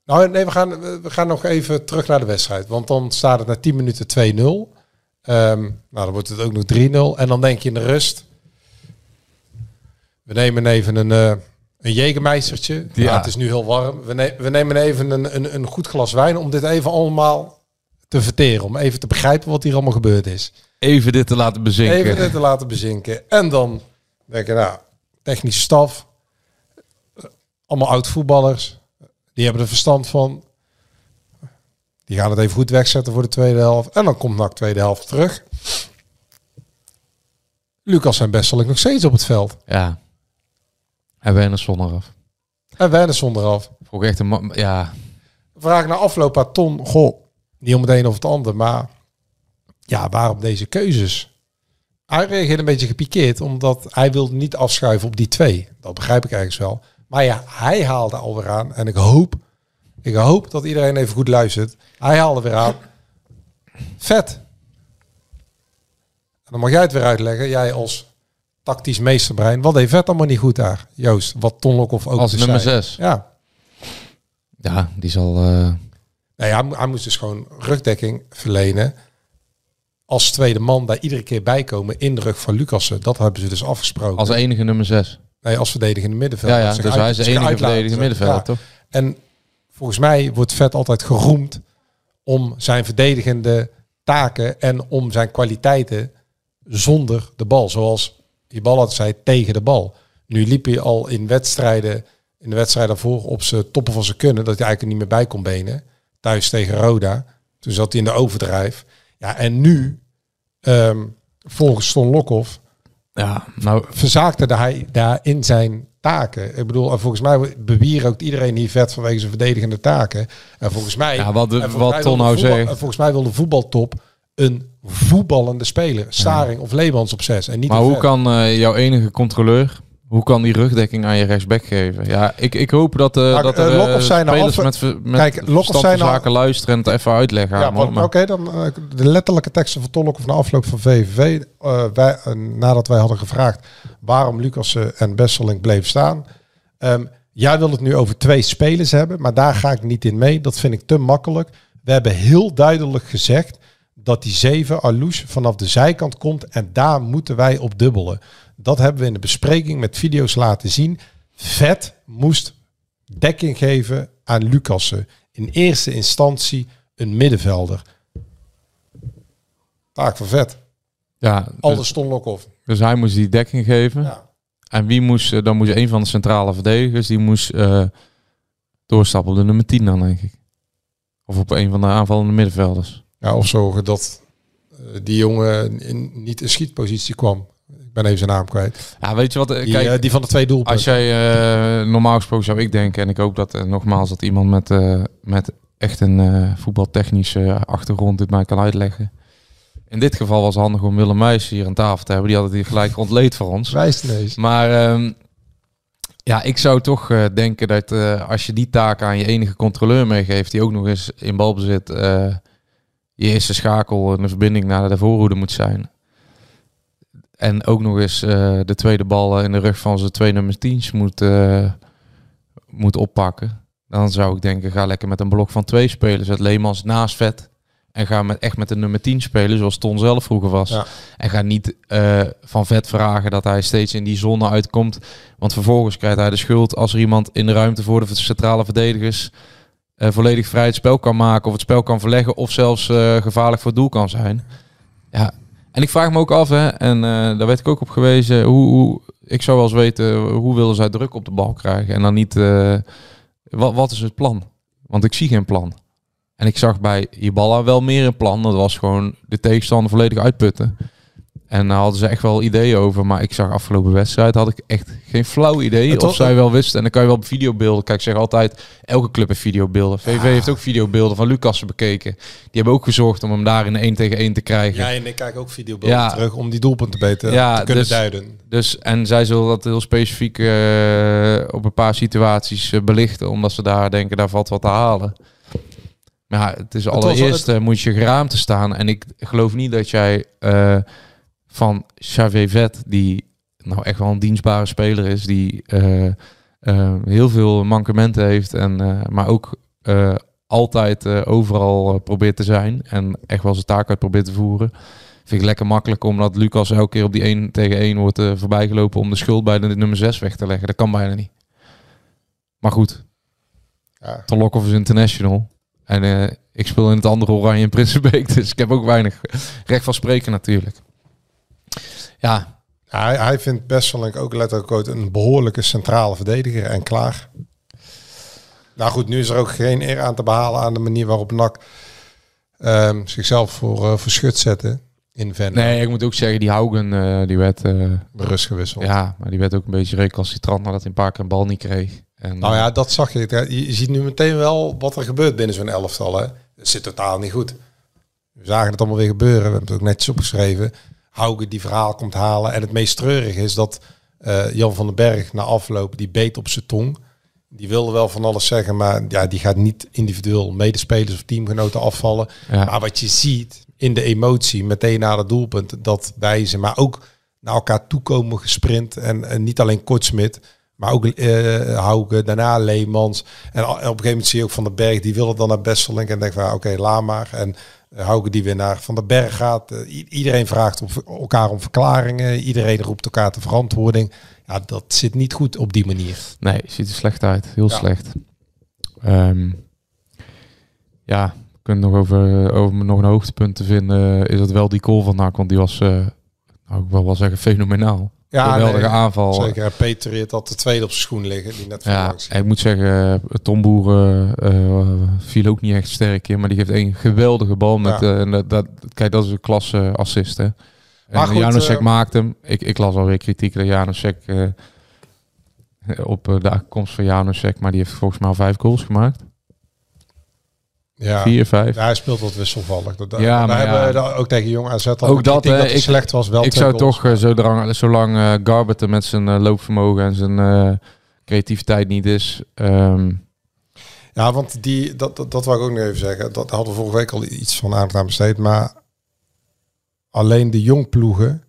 [SPEAKER 7] Nou nee, we gaan, we gaan nog even terug naar de wedstrijd. Want dan staat het na 10 minuten 2-0. Ehm, nou, dan wordt het ook nog 3-0. En dan denk je in de rust... We nemen even een, eh een jegermeistertje. Ja.
[SPEAKER 6] Ja.
[SPEAKER 7] het is nu heel warm. We, ne- we nemen even een, een, een goed glas wijn om dit even allemaal te verteren. Om even te begrijpen wat hier allemaal gebeurd is.
[SPEAKER 6] Even dit te laten bezinken.
[SPEAKER 7] Even dit te laten bezinken. En dan denk ik, nou, technische staf. eh, Allemaal oud-voetballers. Die hebben er verstand van. Die gaan het even goed wegzetten voor de tweede helft. En dan komt NAC tweede helft terug. Lucas en Besseling nog steeds op het veld.
[SPEAKER 6] Ja. En Wernersson eraf.
[SPEAKER 7] En Wernersson eraf.
[SPEAKER 6] Vroeg echt een... Ja,
[SPEAKER 7] Vraag na afloop aan Ton. Goh, niet om het een of het ander, maar ja, waarom deze keuzes? Hij reageerde een beetje gepikeerd, omdat hij wilde niet afschuiven op die twee. Dat begrijp ik ergens wel. Maar ja, hij haalde alweer aan. En ik hoop, ik hoop dat iedereen even goed luistert. Hij haalde weer aan. Vet. En dan mag jij het weer uitleggen. Jij als tactisch meesterbrein. Wat deed Vet allemaal niet goed daar? Joost, wat Ton Lokhoff ook
[SPEAKER 6] als
[SPEAKER 7] dus
[SPEAKER 6] nummer
[SPEAKER 7] zei.
[SPEAKER 6] 6.
[SPEAKER 7] Ja,
[SPEAKER 6] Ja, die zal...
[SPEAKER 7] Nee, hij, mo- hij moest dus gewoon rugdekking verlenen. Als tweede man daar iedere keer bij komen in de rug van Lucassen. Dat hebben ze dus afgesproken.
[SPEAKER 6] als enige nummer 6.
[SPEAKER 7] nee, als verdedigende middenveld.
[SPEAKER 6] Ja, ja, dus
[SPEAKER 7] uit-
[SPEAKER 6] hij is de enige verdedigende middenvelder,
[SPEAKER 7] Ja.
[SPEAKER 6] toch?
[SPEAKER 7] En volgens mij wordt Vet altijd geroemd om zijn verdedigende taken en om zijn kwaliteiten zonder de bal. Zoals die bal had zei, tegen de bal. Nu liep hij al in wedstrijden, in de wedstrijd daarvoor op zijn toppen van zijn kunnen, dat hij eigenlijk niet meer bij kon benen. Thuis tegen Roda. Toen zat hij in de overdrijf. Ja, en nu, ehm, volgens Ston Lokhoff,
[SPEAKER 6] Ja, nou...
[SPEAKER 7] verzaakte hij daar in zijn taken. Ik bedoel, en volgens mij bewierookt iedereen hier vet vanwege zijn verdedigende taken. En volgens mij...
[SPEAKER 6] Ja, wat de- wat
[SPEAKER 7] mij
[SPEAKER 6] Ton nou zegt.
[SPEAKER 7] en Volgens mij wil de voetbaltop een voetballende speler. Staring of Leemans op zes. En niet
[SPEAKER 6] Maar hoe kan eh, jouw enige controleur... Hoe kan die rugdekking aan je rechtsback geven? Ja, ik, ik hoop dat,
[SPEAKER 7] Maar,
[SPEAKER 6] dat
[SPEAKER 7] eh,
[SPEAKER 6] er
[SPEAKER 7] nou
[SPEAKER 6] spelers met, met
[SPEAKER 7] Kijk, nou-
[SPEAKER 6] zaken luisteren en het even uitleggen.
[SPEAKER 7] Ja, oké, dan de letterlijke teksten van Tolk of na afloop van VVV. wij, nadat wij hadden gevraagd waarom Lucas eh, en Besseling bleef staan. Ehm, jij wil het nu over twee spelers hebben, maar daar ga ik niet in mee. Dat vind ik te makkelijk. We hebben heel duidelijk gezegd dat die 7 Alouche vanaf de zijkant komt en daar moeten wij op dubbelen. Dat hebben we in de bespreking met video's laten zien. Vet moest dekking geven aan Lucassen. In eerste instantie een middenvelder. Taak van vet.
[SPEAKER 6] ja,
[SPEAKER 7] Alders
[SPEAKER 6] dus,
[SPEAKER 7] stond Lokhoff.
[SPEAKER 6] dus hij moest die dekking geven.
[SPEAKER 7] Ja.
[SPEAKER 6] En wie moest, eh, dan moest een van de centrale verdedigers, die moest eh, doorstappen op de nummer 10 dan, denk ik. Of op een van de aanvallende middenvelders.
[SPEAKER 7] Ja, of zorgen dat eh, die jongen in, niet in schietpositie kwam. Ik ben even zijn naam kwijt.
[SPEAKER 6] Ja, weet je wat? eh,
[SPEAKER 7] Die,
[SPEAKER 6] Kijk,
[SPEAKER 7] eh, die van de twee doelpunten.
[SPEAKER 6] Als jij normaal gesproken zou ik denken, en ik hoop dat nogmaals dat iemand met, met echt een voetbaltechnische achtergrond dit mij kan uitleggen. In dit geval was het handig om Willem Meijs hier aan tafel te hebben. Die had het hier gelijk ontleed voor ons.
[SPEAKER 7] Wijst ineens.
[SPEAKER 6] Maar ehm, ja, ik zou toch denken dat als je die taak aan je enige controleur meegeeft, die ook nog eens in balbezit eh je eerste schakel en de verbinding naar de voorhoede moet zijn. En ook nog eens eh, de tweede bal in de rug van zijn twee nummer 10's moet, eh, moet oppakken. Dan zou ik denken, ga lekker met een blok van twee spelers. Het Leemans naast vet. En ga met, echt met de nummer 10 spelen, zoals Ton zelf vroeger was.
[SPEAKER 7] Ja.
[SPEAKER 6] En ga niet eh, van vet vragen dat hij steeds in die zone uitkomt. Want vervolgens krijgt hij de schuld als er iemand in de ruimte voor de centrale verdedigers eh, volledig vrij het spel kan maken. Of het spel kan verleggen. Of zelfs eh, gevaarlijk voor het doel kan zijn. Ja. En ik vraag me ook af, hè, en eh, daar werd ik ook op gewezen. Hoe, hoe, ik zou wel eens weten, hoe willen zij druk op de bal krijgen? En dan niet, wat, wat is het plan? Want ik zie geen plan. En ik zag bij Ibala wel meer een plan. Dat was gewoon de tegenstander volledig uitputten. En daar hadden ze echt wel ideeën over. Maar ik zag afgelopen wedstrijd had ik echt geen flauw idee.
[SPEAKER 7] Het
[SPEAKER 6] of
[SPEAKER 7] was-
[SPEAKER 6] zij wel wisten. En dan kan je wel op videobeelden. Kijk, ik zeg altijd, elke club heeft videobeelden. VV heeft ook videobeelden van Lucassen bekeken. Die hebben ook gezorgd om hem daar in een 1 tegen 1 te krijgen.
[SPEAKER 7] Ja, en ik kijk ook videobeelden
[SPEAKER 6] Ja.
[SPEAKER 7] terug om die doelpunten beter
[SPEAKER 6] Ja,
[SPEAKER 7] te kunnen
[SPEAKER 6] dus-
[SPEAKER 7] duiden.
[SPEAKER 6] Dus, en zij zullen dat heel specifiek eh, op een paar situaties eh, belichten. Omdat ze daar denken, daar valt wat te halen. Maar ja, het is allereerst eh, moet je geraamd te staan. En ik geloof niet dat jij van Xavier Vet, die nou echt wel een dienstbare speler is, die eh, eh, heel veel mankementen heeft, en, eh, maar ook altijd overal probeert te zijn en echt wel zijn taak uit probeert te voeren. Vind ik lekker makkelijk, omdat Lucas elke keer op die 1 tegen 1 wordt voorbijgelopen om de schuld bij de nummer 6 weg te leggen. Dat kan bijna niet. Maar goed,
[SPEAKER 7] Ja.
[SPEAKER 6] Lokhoff is international. En ik speel in het andere Oranje in Prinsenbeek. Dus ik heb ook weinig recht van spreken natuurlijk. Ja,
[SPEAKER 7] Hij, hij vindt Besselink ook letterlijk ook een behoorlijke centrale verdediger en klaar. Nou goed, nu is er ook geen eer aan te behalen aan de manier waarop NAC ehm, zichzelf voor, voor schut zette in Venlo.
[SPEAKER 6] nee, ik moet ook zeggen, die Haugen, eh, die werd... eh,
[SPEAKER 7] Rust gewisseld.
[SPEAKER 6] ja, maar die werd ook een beetje recalcitrant nadat hij een paar keer een bal niet kreeg. En,
[SPEAKER 7] Nou ja, dat zag je. Je ziet nu meteen wel wat er gebeurt binnen zo'n elftal. Hè. Het zit totaal niet goed. We zagen het allemaal weer gebeuren. We hebben het ook netjes opgeschreven. Hauge die verhaal komt halen. En het meest treurige is dat eh, Jan van den Berg na afloop, die beet op zijn tong. Die wilde wel van alles zeggen, maar ja, die gaat niet individueel medespelers of teamgenoten afvallen.
[SPEAKER 6] Ja.
[SPEAKER 7] Maar wat je ziet in de emotie, meteen na het doelpunt, dat wijzen, maar ook naar elkaar toekomen gesprint. En, en niet alleen Kortsmit, maar ook Hauke, daarna Leemans. En op een gegeven moment zie je ook Van den Berg, die wil het dan naar Besselink. En denkt van, oké, laat maar. En eh, Hauke die weer naar Van den Berg gaat. Eh, iedereen vraagt om, elkaar om verklaringen. Iedereen roept elkaar te verantwoording. Ja, dat zit niet goed op die manier.
[SPEAKER 6] Nee, ziet er slecht uit. Heel
[SPEAKER 7] Ja.
[SPEAKER 6] slecht. Ehm, ja, kunnen nog over, over nog een hoogtepunt te vinden. Is het wel die goal van NAC, want die was, eh nou, ik wil wel zeggen, fenomenaal. Geweldige
[SPEAKER 7] nee,
[SPEAKER 6] aanval.
[SPEAKER 7] Zeker. Peter heeft had de tweede op zijn schoen liggen. Die net
[SPEAKER 6] Ja, ik moet zeggen, eh, Tom Boeren eh, viel ook niet echt sterk in, maar die geeft een geweldige bal met,
[SPEAKER 7] Ja.
[SPEAKER 6] eh, dat, kijk, dat is een klasse assist, hè.
[SPEAKER 7] Maar
[SPEAKER 6] En Janusek
[SPEAKER 7] eh,
[SPEAKER 6] maakt hem. Ik, ik las alweer kritiek dat Janusek op de aankomst van Janusek, maar die heeft volgens mij al vijf goals gemaakt.
[SPEAKER 7] Ja.
[SPEAKER 6] Vier, vijf.
[SPEAKER 7] Ja, hij speelt wat wisselvallig. Dat,
[SPEAKER 6] Ja, maar
[SPEAKER 7] hebben
[SPEAKER 6] ja.
[SPEAKER 7] ook tegen Jong AZ al
[SPEAKER 6] Ook dat, hè,
[SPEAKER 7] dat hij
[SPEAKER 6] ik-
[SPEAKER 7] slecht was. Wel
[SPEAKER 6] ik zou toch, eh, zolang, zolang eh Garbutt met zijn eh, loopvermogen en zijn eh, creativiteit niet is, ehm,
[SPEAKER 7] Ja, want die, dat, dat, dat wou ik ook nog even zeggen. Dat hadden we vorige week al iets van aandacht aan besteed. Maar alleen de jongploegen,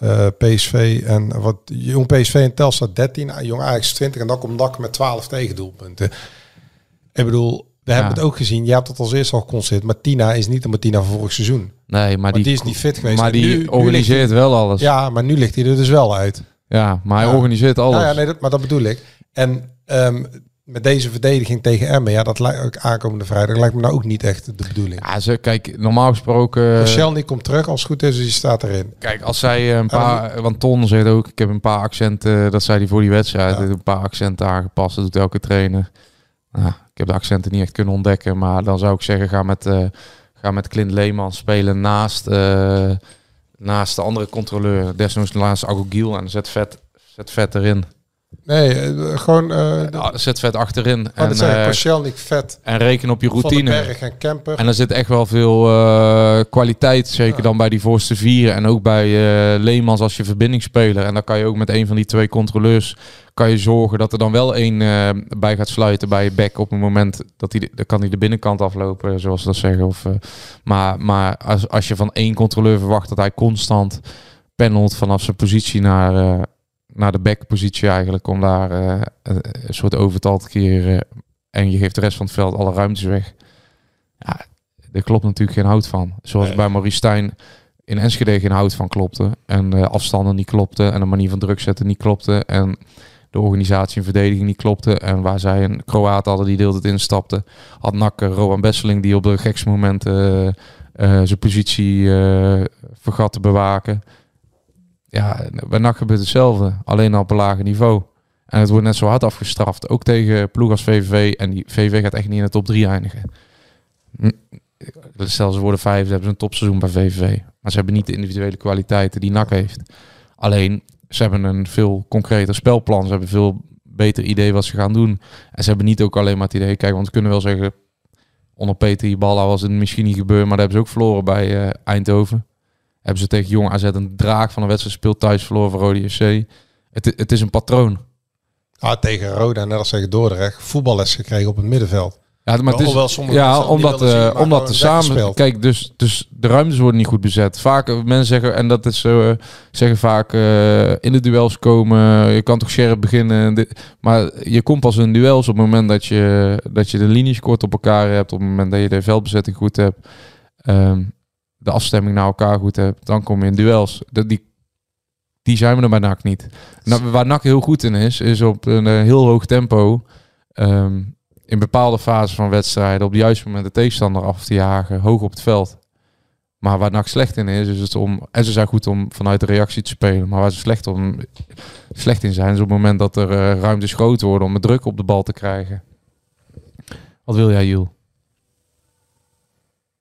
[SPEAKER 7] eh PSV en wat jong PSV en Telstar 13, jong Ajax 20 en dan komt NAC met 12 tegendoelpunten. Ik bedoel, we hebben het ook gezien. Je hebt het als eerste al geconstateerd. Maar Tina is niet de Martina van vorig seizoen.
[SPEAKER 6] nee, maar,
[SPEAKER 7] die is niet fit geweest.
[SPEAKER 6] Maar
[SPEAKER 7] En
[SPEAKER 6] die
[SPEAKER 7] nu- nu ligt
[SPEAKER 6] organiseert wel alles. Ja,
[SPEAKER 7] Ja, maar nu ligt hij er dus wel uit.
[SPEAKER 6] maar hij
[SPEAKER 7] Ja.
[SPEAKER 6] organiseert alles.
[SPEAKER 7] Nou ja, nee, dat, maar dat bedoel ik. En ehm, met deze verdediging tegen Emmen, ja, dat lijkt ook aankomende vrijdag, lijkt me nou ook niet echt de bedoeling.
[SPEAKER 6] Ja, ze, kijk, normaal gesproken...
[SPEAKER 7] Michel die komt terug als het goed is, dus die staat erin.
[SPEAKER 6] Kijk, als zij eh, een paar... Want Ton zegt ook, ik heb een paar accenten... Dat zei hij voor die wedstrijd.
[SPEAKER 7] Ja.
[SPEAKER 6] Een paar accenten aangepast. Dat doet elke trainer. Nou, heb de accenten niet echt kunnen ontdekken. Maar dan zou ik zeggen, ga met, eh ga met Clint Leeman spelen naast, eh, naast de andere controleur. Desnoods naast Agogiel. En zet vet, zet vet erin.
[SPEAKER 7] Nee, eh, gewoon... eh
[SPEAKER 6] Zet vet achterin. En,
[SPEAKER 7] dat zijn Koscielnik, Vet,
[SPEAKER 6] en reken op je
[SPEAKER 7] Van
[SPEAKER 6] routine.
[SPEAKER 7] Berg en Kemper.
[SPEAKER 6] En er zit echt wel veel eh, kwaliteit, zeker
[SPEAKER 7] Ja.
[SPEAKER 6] dan bij die voorste vier. En ook bij Leemans als je verbindingsspeler. En dan kan je ook met een van die twee controleurs kan je zorgen dat er dan wel één bij gaat sluiten bij je back op het moment dat hij, dan kan hij de binnenkant aflopen, zoals ze dat zeggen. Of, maar maar als, als je van één controleur verwacht dat hij constant panelt vanaf zijn positie naar, naar de backpositie eigenlijk, om daar eh, een een soort overtal te creëren. En je geeft de rest van het veld alle ruimtes weg. Ja, daar klopt natuurlijk geen hout van. Zoals
[SPEAKER 7] Nee.
[SPEAKER 6] bij Maurice Stijn in Enschede geen hout van klopte. En de afstanden niet klopten. En de manier van druk zetten niet klopte. En de organisatie en verdediging niet klopte. En waar zij een Kroaat hadden die de hele tijd instapte. Had Nak eh, Rowan Besseling die op de gekste momenten eh, eh, zijn positie eh, vergat te bewaken. Ja, bij NAC gebeurt hetzelfde. Alleen al op een lager niveau. En het wordt net zo hard afgestraft. Ook tegen ploeg als VVV. En die VVV gaat echt niet in de top 3 eindigen. Hm, Stel ze worden hebben ze een topseizoen bij VVV. Maar ze hebben niet de individuele kwaliteiten die NAC heeft. Alleen, ze hebben een veel concreter spelplan. Ze hebben veel beter idee wat ze gaan doen. En ze hebben niet ook alleen maar het idee... Kijk, want we kunnen wel zeggen... Onder Peter Iballa was het misschien niet gebeurd... maar daar hebben ze ook verloren bij eh, Eindhoven. Hebben ze tegen Jong AZ een draag van een wedstrijd gespeeld... thuis verloren voor Rode FC. Het, het is een patroon.
[SPEAKER 7] Ah, tegen Roda, net als tegen Dordrecht, voetballes gekregen op het middenveld.
[SPEAKER 6] Ja, maar het is,
[SPEAKER 7] Alhoewel sommige
[SPEAKER 6] ja, omdat,
[SPEAKER 7] zien, maar
[SPEAKER 6] omdat de samen... Kijk, dus, dus de ruimtes worden niet goed bezet. Vaak, eh, mensen zeggen, en dat is zo, eh, zeggen vaak, in de duels komen, je kan toch scherp beginnen. Dit- maar je komt pas in duels op het moment dat je, dat je de linies kort op elkaar hebt, op het moment dat je de veldbezetting goed hebt, ehm, de afstemming naar elkaar goed hebt, dan kom je in duels. Die, die zijn we er bij NAC niet. Nou, waar NAC heel goed in is, is op een eh, heel hoog tempo... ehm, in bepaalde fases van wedstrijden op het juiste moment de tegenstander af te jagen, hoog op het veld. Maar waar NAC slecht in is, is het om. En ze zijn goed om vanuit de reactie te spelen. Maar waar ze slecht, om, slecht in zijn, is op het moment dat er uh, ruimtes groot worden om het druk op de bal te krijgen. Wat wil jij, Jules?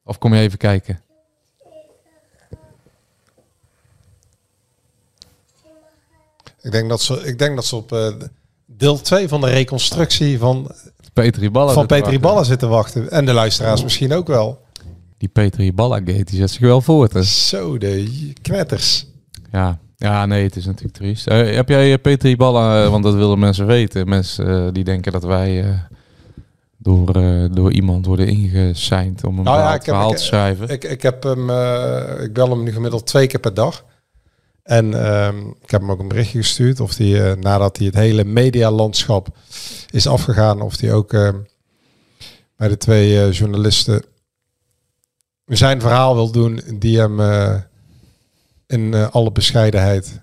[SPEAKER 6] Of kom je even kijken?
[SPEAKER 7] Ik denk dat ze, ik denk dat ze op uh, deel 2 van de reconstructie van
[SPEAKER 6] Peter Ballen
[SPEAKER 7] van Peter Ballen zitten wachten. En de luisteraars misschien ook wel.
[SPEAKER 6] Die Peter Balla gate, die zet zich wel voort. Hè?
[SPEAKER 7] Zo, de knetters.
[SPEAKER 6] Ja, ja, nee, het is natuurlijk triest. Uh, heb jij uh, Peter Balla, uh, want dat willen mensen weten. Mensen die denken dat wij door, door iemand worden ingeseind om een nou ja, verhaal
[SPEAKER 7] heb,
[SPEAKER 6] te schrijven.
[SPEAKER 7] Ik, ik, heb hem, ik bel hem nu gemiddeld twee keer per dag. En ehm, ik heb hem ook een berichtje gestuurd of hij, nadat hij het hele medialandschap is afgegaan, of hij ook ehm, bij de twee journalisten zijn verhaal wil doen die hem uh, in alle bescheidenheid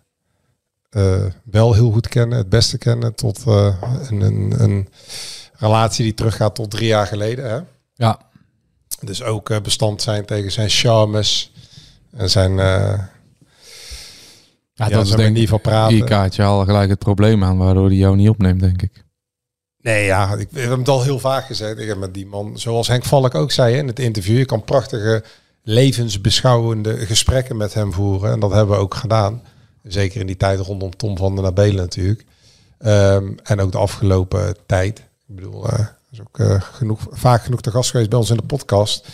[SPEAKER 7] wel heel goed kennen, het beste kennen, tot een, een, een, relatie die teruggaat tot drie jaar geleden. Hè?
[SPEAKER 6] Ja.
[SPEAKER 7] Dus ook bestand zijn tegen zijn charmes en zijn.
[SPEAKER 6] Ja, dat is denk ik van praten. kaartje al gelijk het probleem aan, waardoor hij jou niet opneemt, denk ik.
[SPEAKER 7] Nee, ja, ik, heb het al heel vaak gezegd. Ik heb met die man, zoals Henk Valk ook zei in het interview, je kan prachtige levensbeschouwende gesprekken met hem voeren. En dat hebben we ook gedaan. Zeker in die tijd rondom Tom van der Nabelen natuurlijk. Um, en ook de afgelopen tijd. Ik bedoel, uh, is ook uh, genoeg, vaak genoeg te gast geweest bij ons in de podcast.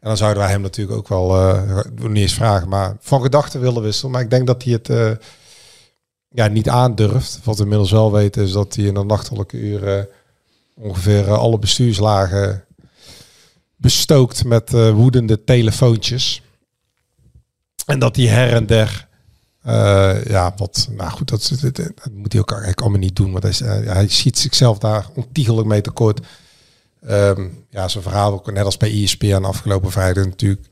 [SPEAKER 7] En dan zouden wij hem natuurlijk ook wel, uh, niet eens vragen, maar van gedachten willen wisselen. Maar ik denk dat hij het ja, niet aandurft. Wat we inmiddels wel weten is dat hij in de nachtelijke uren ongeveer eh, alle bestuurslagen bestookt met woedende telefoontjes. En dat hij her en der, ja, wat, nou goed, dat, dat, dat, moet hij ook eigenlijk allemaal niet doen, want hij, uh, hij zichzelf daar ontiegelijk mee tekort. Um, ja, zijn verhaal ook net als bij ESPN afgelopen vrijdag natuurlijk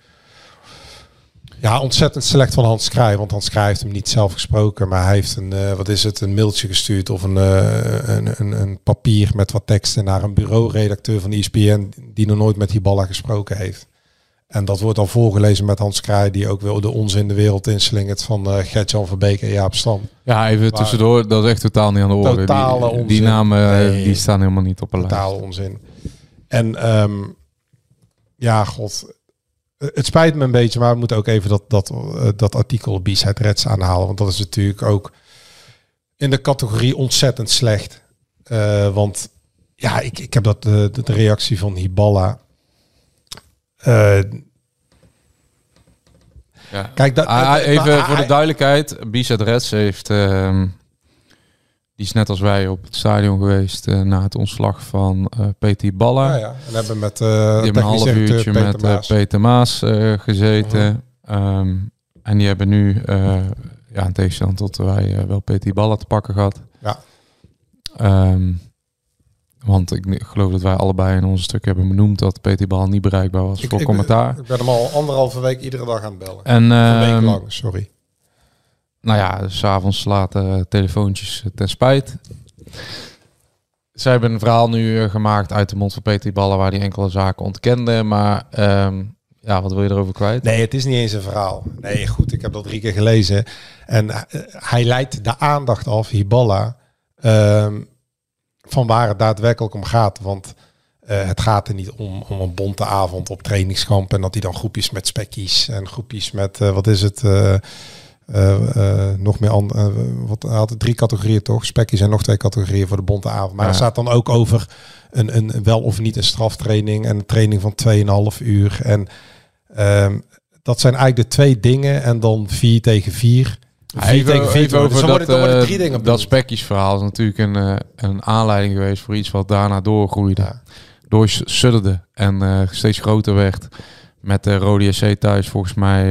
[SPEAKER 7] ja, ontzettend slecht van Hans Krij. Want Hans Krij heeft hem niet zelf gesproken. Maar hij heeft een, uh, wat is het, een mailtje gestuurd of een, uh, een, een, een, papier met wat teksten naar een bureauredacteur van ESPN die nog nooit met Hiballa gesproken heeft. En dat wordt dan voorgelezen met Hans Krij, die ook wel de onzin de wereld inslingert van uh, Gert-Jan Verbeek en Jaap Stam.
[SPEAKER 6] Ja, even tussendoor, dat is echt totaal niet aan de orde. Totale die, onzin. Die namen nee, die staan helemaal niet op een lijst.
[SPEAKER 7] Totaal onzin. En um, ja, god, eh, het spijt me een beetje, maar we moeten ook even dat, dat, uh, dat artikel B-side Reds aanhalen. Want dat is natuurlijk ook in de categorie ontzettend slecht. Uh, want ja, ik, ik heb dat de, de reactie van Hiballa.
[SPEAKER 6] ja. Kijk, dat, ah, even voor de duidelijkheid. B-side Reds heeft ehm, die is net als wij op het stadion geweest uh, na het ontslag van uh, Peter Balla.
[SPEAKER 7] Ja, ja. En hebben met uh,
[SPEAKER 6] die hebben een half uurtje Peter met Maas. Peter Maas gezeten. -huh. um, en die hebben nu, ja, in tegenstelling tot wij, wel Peter Balla te pakken gehad.
[SPEAKER 7] Ja.
[SPEAKER 6] Um, want ik geloof dat wij allebei in onze stuk hebben benoemd dat Peter Bal niet bereikbaar was ik, voor
[SPEAKER 7] ik,
[SPEAKER 6] commentaar.
[SPEAKER 7] Ik ben hem al anderhalve week iedere dag aan het bellen.
[SPEAKER 6] En,
[SPEAKER 7] een week ehm, lang, sorry
[SPEAKER 6] nou ja, s'avonds laten telefoontjes ten spijt. Zij hebben een verhaal nu eh, gemaakt uit de mond van Peter Ballen waar die enkele zaken ontkende. Maar um, ja, wat wil je erover kwijt?
[SPEAKER 7] Nee, het is niet eens een verhaal. Nee, goed, ik heb dat drie keer gelezen. En uh, hij leidt de aandacht af, Hiballa, um, van waar het daadwerkelijk om gaat. Want het gaat er niet om, om een bonte avond op trainingskamp en dat hij dan groepjes met spekkies en groepjes met, wat is het... Uh, uh, nog meer aan, uh, wat had drie categorieën toch? Spekjes en nog twee categorieën voor de bonte avond. Maar ja. er staat dan ook over een, een wel of niet een straftraining en een training van 2,5 uur. En um, dat zijn eigenlijk de twee dingen. En dan vier tegen vier.
[SPEAKER 6] Vier even, tegen vier even over dus dat, worden, drie dingen dat spekjesverhaal is natuurlijk een, een aanleiding geweest voor iets wat daarna doorgroeide. Ja. Doorsudderde en steeds groter werd. Met de Rode SC thuis volgens mij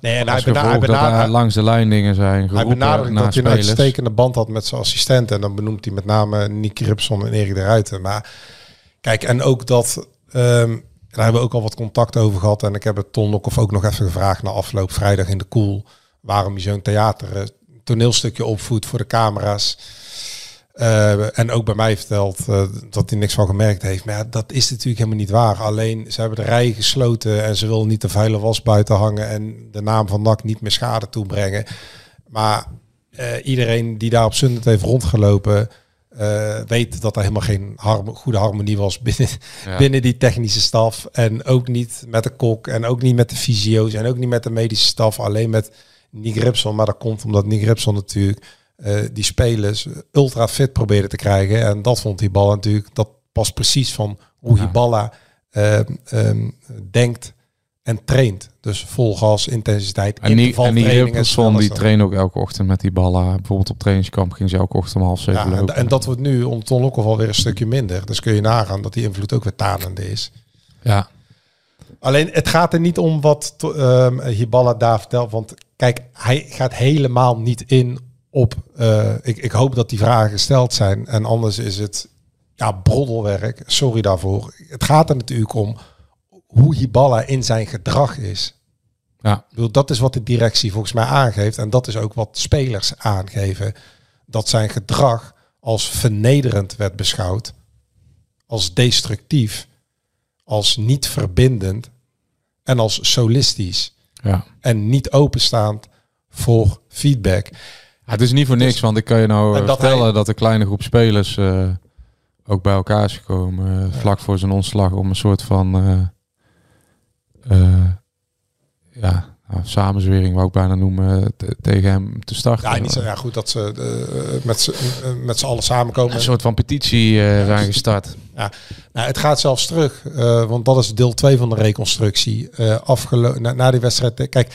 [SPEAKER 7] Nee, en hij, bena hij,
[SPEAKER 6] hij langs de lijn dingen zijn
[SPEAKER 7] Hij benadrukt dat hij een uitstekende band had met zijn assistent. En dan benoemt hij met name Nicky Ripson en Erik de Ruiten. Maar kijk, en ook dat... Um, daar hebben we ook al wat contact over gehad. En ik heb het Ton of ook nog even gevraagd na afloop vrijdag in de Koel. Waarom je zo'n theater toneelstukje opvoedt voor de camera's. Uh, en ook bij mij verteld uh, dat hij niks van gemerkt heeft. Maar ja, dat is natuurlijk helemaal niet waar. Alleen ze hebben de rij gesloten en ze willen niet de vuile was buiten hangen en de naam van NAC niet meer schade toebrengen. Maar uh, iedereen die daar op Sundet heeft rondgelopen, weet dat er helemaal geen goede harmonie was binnen, ja. binnen die technische staf. En ook niet met de kok en ook niet met de fysio's en ook niet met de medische staf. Alleen met Nick Ripson. Maar dat komt omdat Nick Ripson natuurlijk uh, die spelers ultra fit probeerde te krijgen. En dat vond die bal natuurlijk, dat past precies van hoe ja. Hiballa uh, um, denkt en traint. Dus vol gas, intensiteit,
[SPEAKER 6] en die, en die die traint ook elke ochtend met die ballen. Bijvoorbeeld op trainingskamp ging ze elke ochtend om half zeven ja,
[SPEAKER 7] en, en, dat wordt nu om Ton ook al weer een stukje minder. Dus kun je nagaan dat die invloed ook weer tanende is.
[SPEAKER 6] Ja.
[SPEAKER 7] Alleen het gaat er niet om wat um, Hiballa daar vertelt. Want kijk, hij gaat helemaal niet in op. Uh, ik, ik hoop dat die vragen gesteld zijn. En anders is het ja, broddelwerk. Sorry daarvoor. Het gaat er natuurlijk om hoe Hiballa in zijn gedrag is.
[SPEAKER 6] Ja.
[SPEAKER 7] Ik bedoel, dat is wat de directie volgens mij aangeeft. En dat is ook wat spelers aangeven. Dat zijn gedrag als vernederend werd beschouwd. Als destructief. Als niet verbindend. En als solistisch.
[SPEAKER 6] Ja.
[SPEAKER 7] En niet openstaand voor feedback.
[SPEAKER 6] Ja, het is niet voor niks, want ik kan je nou dat vertellen hij... dat een kleine groep spelers uh, ook bij elkaar is gekomen uh, ja. vlak voor zijn ontslag om een soort van uh, ja, nou, samenzwering, wou ik bijna noemen, tegen hem te starten.
[SPEAKER 7] Ja, niet zo ja, goed dat ze uh, met z'n met z'n allen samenkomen.
[SPEAKER 6] Een soort van petitie uh, zijn gestart.
[SPEAKER 7] Ja, nou, het gaat zelfs terug, want dat is deel 2 van de reconstructie. na die wedstrijd. Kijk,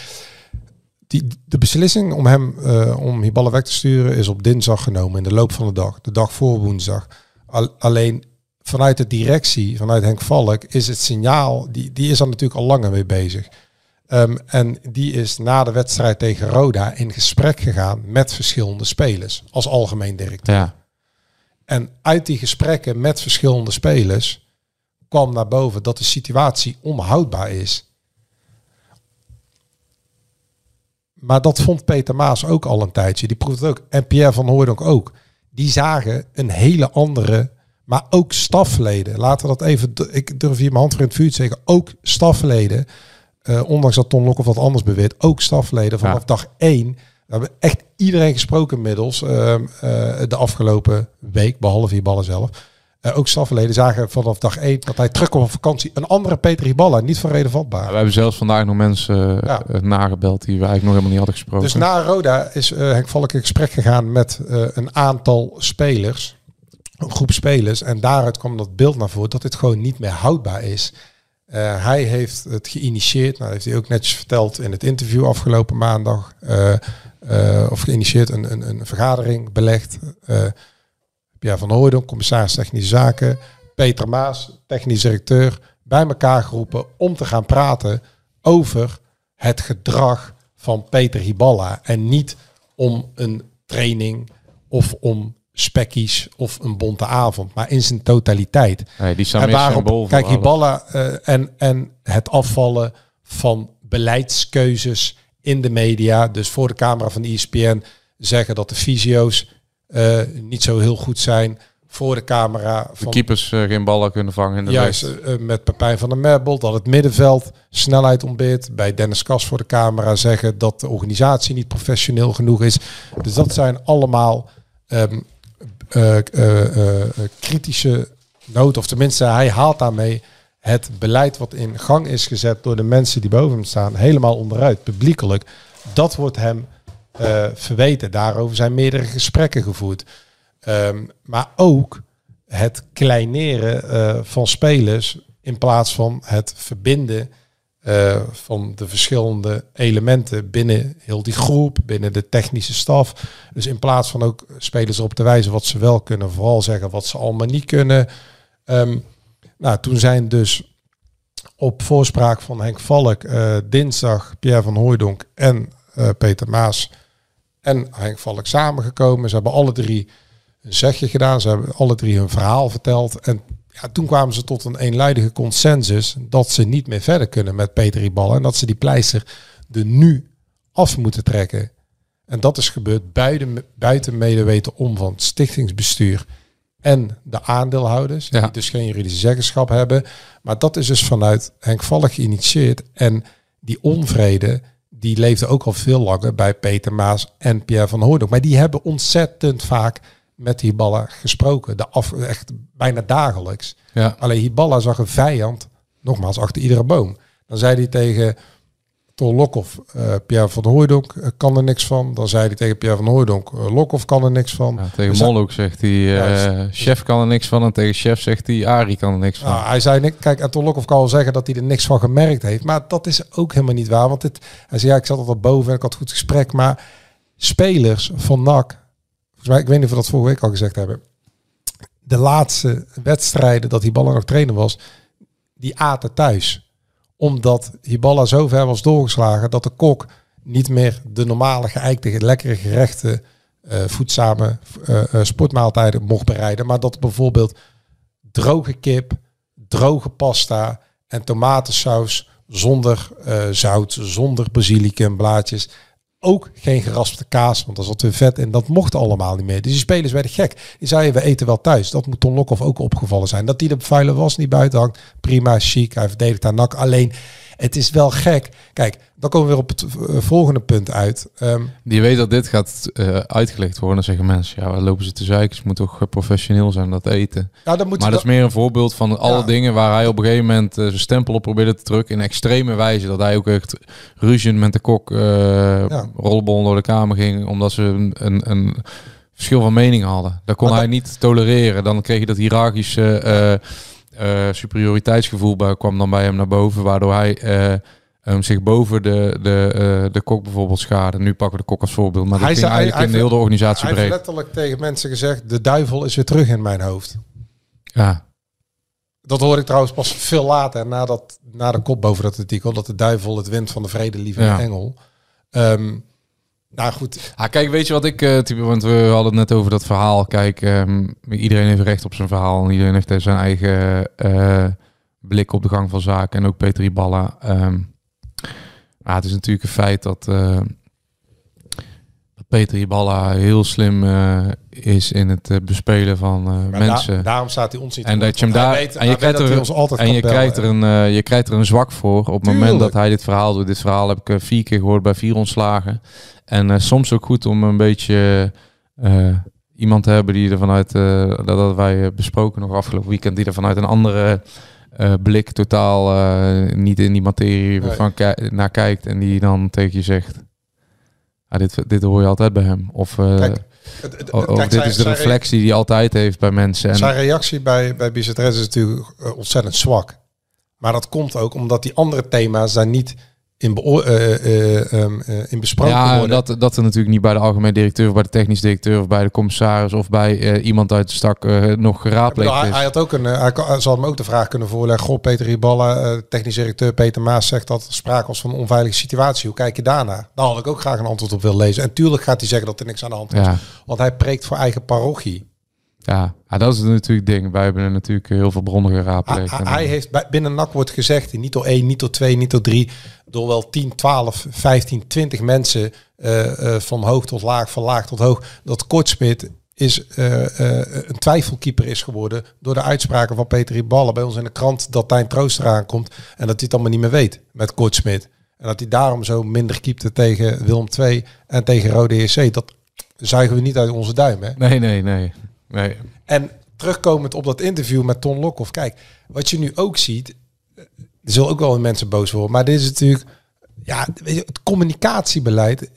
[SPEAKER 7] die, de beslissing om hem, uh, om Hiballa weg te sturen, is op dinsdag genomen in de loop van de dag. De dag voor woensdag. Al, alleen vanuit de directie, vanuit Henk Valk, is het signaal, die, die is er natuurlijk al langer mee bezig. Um, en die is na de wedstrijd tegen Roda in gesprek gegaan met verschillende spelers als algemeen directeur.
[SPEAKER 6] Ja.
[SPEAKER 7] En uit die gesprekken met verschillende spelers kwam naar boven dat de situatie onhoudbaar is. Maar dat vond Peter Maas ook al een tijdje. Die proefde het ook. En Pierre van Hooydonk ook. Die zagen een hele andere, maar ook stafleden. Laten we dat even, ik durf hier mijn hand voor in het vuur te zeggen. Ook stafleden, uh, ondanks dat Ton Lokhoff wat anders beweert, ook stafleden vanaf ja. dag één. We hebben echt iedereen gesproken inmiddels uh, uh, de afgelopen week, behalve die ballen zelf. Uh, ook stafleden zagen vanaf dag 1 dat hij terugkwam op vakantie. Een andere Peter Hiballa, niet van reden vatbaar.
[SPEAKER 6] Ja, we hebben zelfs vandaag nog mensen uh, ja. nagebeld die we eigenlijk nog helemaal niet hadden gesproken.
[SPEAKER 7] Dus na Roda is uh, Henk Valk in gesprek gegaan met een aantal spelers. Een groep spelers. En daaruit kwam dat beeld naar voren dat dit gewoon niet meer houdbaar is. hij heeft het geïnitieerd. Nou, heeft hij ook netjes verteld in het interview afgelopen maandag. of geïnitieerd een, een, een vergadering belegd. Pierre van Hooydonk, commissaris technische zaken, Peter Maas, technisch directeur, bij elkaar geroepen om te gaan praten over het gedrag van Peter Hiballa. En niet om een training of om spekkies of een bonte avond, maar in zijn totaliteit.
[SPEAKER 6] Nee, die en
[SPEAKER 7] kijk, Hiballa uh, en, en het afvallen van beleidskeuzes in de media, dus voor de camera van de ESPN, zeggen dat de fysio's uh, niet zo heel goed zijn voor de camera.
[SPEAKER 6] Van, de keepers uh, geen ballen kunnen vangen. In de
[SPEAKER 7] juist uh, met Pepijn van der Merbel, dat het middenveld snelheid ontbeert. Bij Dennis Kas voor de camera zeggen dat de organisatie niet professioneel genoeg is. Dus dat zijn allemaal um, kritische noten. Of tenminste, hij haalt daarmee het beleid wat in gang is gezet door de mensen die boven hem staan helemaal onderuit, publiekelijk. Dat wordt hem uh, verweten. Daarover zijn meerdere gesprekken gevoerd. Um, maar ook het kleineren uh, van spelers in plaats van het verbinden uh, van de verschillende elementen binnen heel die groep, binnen de technische staf. Dus in plaats van ook spelers erop te wijzen wat ze wel kunnen, vooral zeggen wat ze allemaal niet kunnen. Um, nou, toen zijn dus op voorspraak van Henk Valk dinsdag Pierre van Hooijdonk en Peter Maas en Henk Valk samengekomen. Ze hebben alle drie een zegje gedaan. Ze hebben alle drie hun verhaal verteld. En ja, toen kwamen ze tot een eenluidige consensus dat ze niet meer verder kunnen met Peter Ballen. En dat ze die pleister er nu af moeten trekken. En dat is gebeurd buiten, buiten medeweten om van het stichtingsbestuur en de aandeelhouders,
[SPEAKER 6] Ja.
[SPEAKER 7] die dus geen juridische zeggenschap hebben. Maar dat is dus vanuit Henk Valk geïnitieerd. En die onvrede, die leefde ook al veel langer bij Peter Maas en Pierre van Hooydonk. Maar die hebben ontzettend vaak met Hiballa gesproken. De af, echt bijna dagelijks.
[SPEAKER 6] Ja.
[SPEAKER 7] Alleen Hiballa zag een vijand, nogmaals, achter iedere boom. Dan zei hij tegen Tol Lokhoff, eh, Pierre van Hooydonk eh, kan er niks van. Dan zei hij tegen Pierre van Hooydonk, eh, Lokhoff kan er niks van.
[SPEAKER 6] Ja, tegen
[SPEAKER 7] Dus
[SPEAKER 6] Molloek zegt hij, chef kan er niks van. En tegen chef zegt hij, Arie kan er niks van.
[SPEAKER 7] Nou, hij zei, niks- kijk, en Ton Lokhoff kan wel zeggen dat hij er niks van gemerkt heeft. Maar dat is ook helemaal niet waar. Want het, hij zei, ja, ik zat altijd boven en ik had goed gesprek. Maar spelers van NAC, volgens mij, ik weet niet of we dat vorige week al gezegd hebben. De laatste wedstrijden dat Hiballa nog trainer was, die aten thuis. Omdat Hiballa zo ver was doorgeslagen dat de kok niet meer de normale geëikte, lekkere gerechten, eh, voedzame eh, eh, sportmaaltijden mocht bereiden. Maar dat bijvoorbeeld droge kip, droge pasta en tomatensaus zonder zout, zonder basilicum, blaadjes. Ook geen geraspte kaas, want daar zat weer vet in. Dat mocht allemaal niet meer. Dus die spelers werden gek. Die zeiden, we eten wel thuis. Dat moet Ton Lokhoff ook opgevallen zijn. Dat hij de vuile was niet buiten hangt. Prima, chic. Hij verdedigt daar nak. Alleen, het is wel gek. Kijk, dan komen we weer op het eh, volgende punt uit. Ehm,
[SPEAKER 6] Die weet dat dit gaat eh, uitgelegd worden. Dan zeggen mensen, ja, waar lopen ze te zeiken? Ze moeten toch eh, professioneel zijn dat eten.
[SPEAKER 7] dan moet
[SPEAKER 6] Maar dat is meer een voorbeeld van alle
[SPEAKER 7] Ja.
[SPEAKER 6] dingen waar hij op een gegeven moment zijn stempel op probeerde te drukken. In extreme wijze. Dat hij ook echt ruziend met de kok
[SPEAKER 7] Ja.
[SPEAKER 6] rollenbol door de kamer ging. Omdat ze een, een, een verschil van mening hadden. Dat kon hij niet tolereren. Dan kreeg je dat hiërarchische eh, superioriteitsgevoel bij, kwam dan bij hem naar boven. Waardoor hij hem zich boven de, de, eh, de kok bijvoorbeeld schaarde. Nu pakken we de kok als voorbeeld. Maar dat
[SPEAKER 7] Hij
[SPEAKER 6] ging
[SPEAKER 7] zei-
[SPEAKER 6] eigenlijk in
[SPEAKER 7] hij-
[SPEAKER 6] heel de organisatie
[SPEAKER 7] hij heeft
[SPEAKER 6] breed.
[SPEAKER 7] letterlijk tegen mensen gezegd, de duivel is weer terug in mijn hoofd.
[SPEAKER 6] Ja,
[SPEAKER 7] Dat hoorde ik trouwens pas veel later, nadat, na de kop boven dat artikel, dat de duivel het wint van de vredelievende
[SPEAKER 6] Ja.
[SPEAKER 7] engel. Ehm, nou goed,
[SPEAKER 6] Ah, kijk, weet je wat ik, eh want we hadden het net over dat verhaal. Kijk, ehm, iedereen heeft recht op zijn verhaal en iedereen heeft zijn eigen eh, blik op de gang van zaken. En ook Peter Iballa. Ehm maar het is natuurlijk een feit dat, eh, dat heel slim is in het eh, bespelen van eh, mensen.
[SPEAKER 7] da- daarom staat hij ons niet
[SPEAKER 6] En dat je hem daar
[SPEAKER 7] weet-
[SPEAKER 6] en je krijgt er
[SPEAKER 7] hij ons altijd
[SPEAKER 6] en je
[SPEAKER 7] bellen.
[SPEAKER 6] krijgt er een eh, je krijgt er een zwak voor op het moment dat hij dit verhaal doet. Dit verhaal heb ik vier keer gehoord bij vier ontslagen. En soms ook goed om een beetje iemand te hebben die er vanuit dat hadden wij besproken nog afgelopen weekend, die er vanuit een andere blik totaal niet in die materie
[SPEAKER 7] Nee.
[SPEAKER 6] van naar kijkt en die dan tegen je zegt. Ah, dit, dit hoor je altijd bij hem. Of,
[SPEAKER 7] Kijk, Het- het-
[SPEAKER 6] of
[SPEAKER 7] kijk,
[SPEAKER 6] dit
[SPEAKER 7] zijn-
[SPEAKER 6] is de
[SPEAKER 7] zijn-
[SPEAKER 6] reflectie die hij altijd heeft bij mensen. En,
[SPEAKER 7] Zijn reactie bij, bij is natuurlijk eh, ontzettend zwak. Maar dat komt ook omdat die andere thema's daar niet in, ehm, eh, in besproken
[SPEAKER 6] ja, en
[SPEAKER 7] worden.
[SPEAKER 6] dat, dat er natuurlijk niet bij de algemeen directeur, of bij de technisch directeur, of bij de commissaris, of bij iemand uit de stak nog geraadpleegd
[SPEAKER 7] hij,
[SPEAKER 6] is.
[SPEAKER 7] hij had ook een, hij zal hem ook de vraag kunnen voorleggen. Goh, Peter Riballa, technisch directeur Peter Maas zegt dat er sprake was van een onveilige situatie. Hoe kijk je daarna? Daar had ik ook graag een antwoord op willen lezen. En tuurlijk gaat hij zeggen dat er niks aan de hand.
[SPEAKER 6] Ja,
[SPEAKER 7] Want hij preekt voor eigen parochie.
[SPEAKER 6] Ja. ja, dat is natuurlijk het ding. Wij hebben er natuurlijk heel veel bronnen geraadpleegd.
[SPEAKER 7] hij- heeft binnen NAC wordt gezegd, niet door één, niet door twee, niet door drie, door wel 10, 12, 15, 20 mensen eh, eh, van hoog tot laag, van laag tot hoog, dat Kortsmit is eh, een twijfelkeeper is geworden door de uitspraken van Peter Riballa bij ons in de krant dat Tijn Trooster aankomt en dat hij het allemaal niet meer weet met Kortsmit. En dat hij daarom zo minder keepte tegen Willem II en tegen Rode EC. Dat zuigen we niet uit onze duim. Hè?
[SPEAKER 6] Nee, nee, nee. Nee.
[SPEAKER 7] En terugkomend op dat interview met Ton Lokhoff. Kijk, wat je nu ook ziet. Er zullen ook wel mensen boos worden. Maar dit is natuurlijk... Ja, weet je, het communicatiebeleid...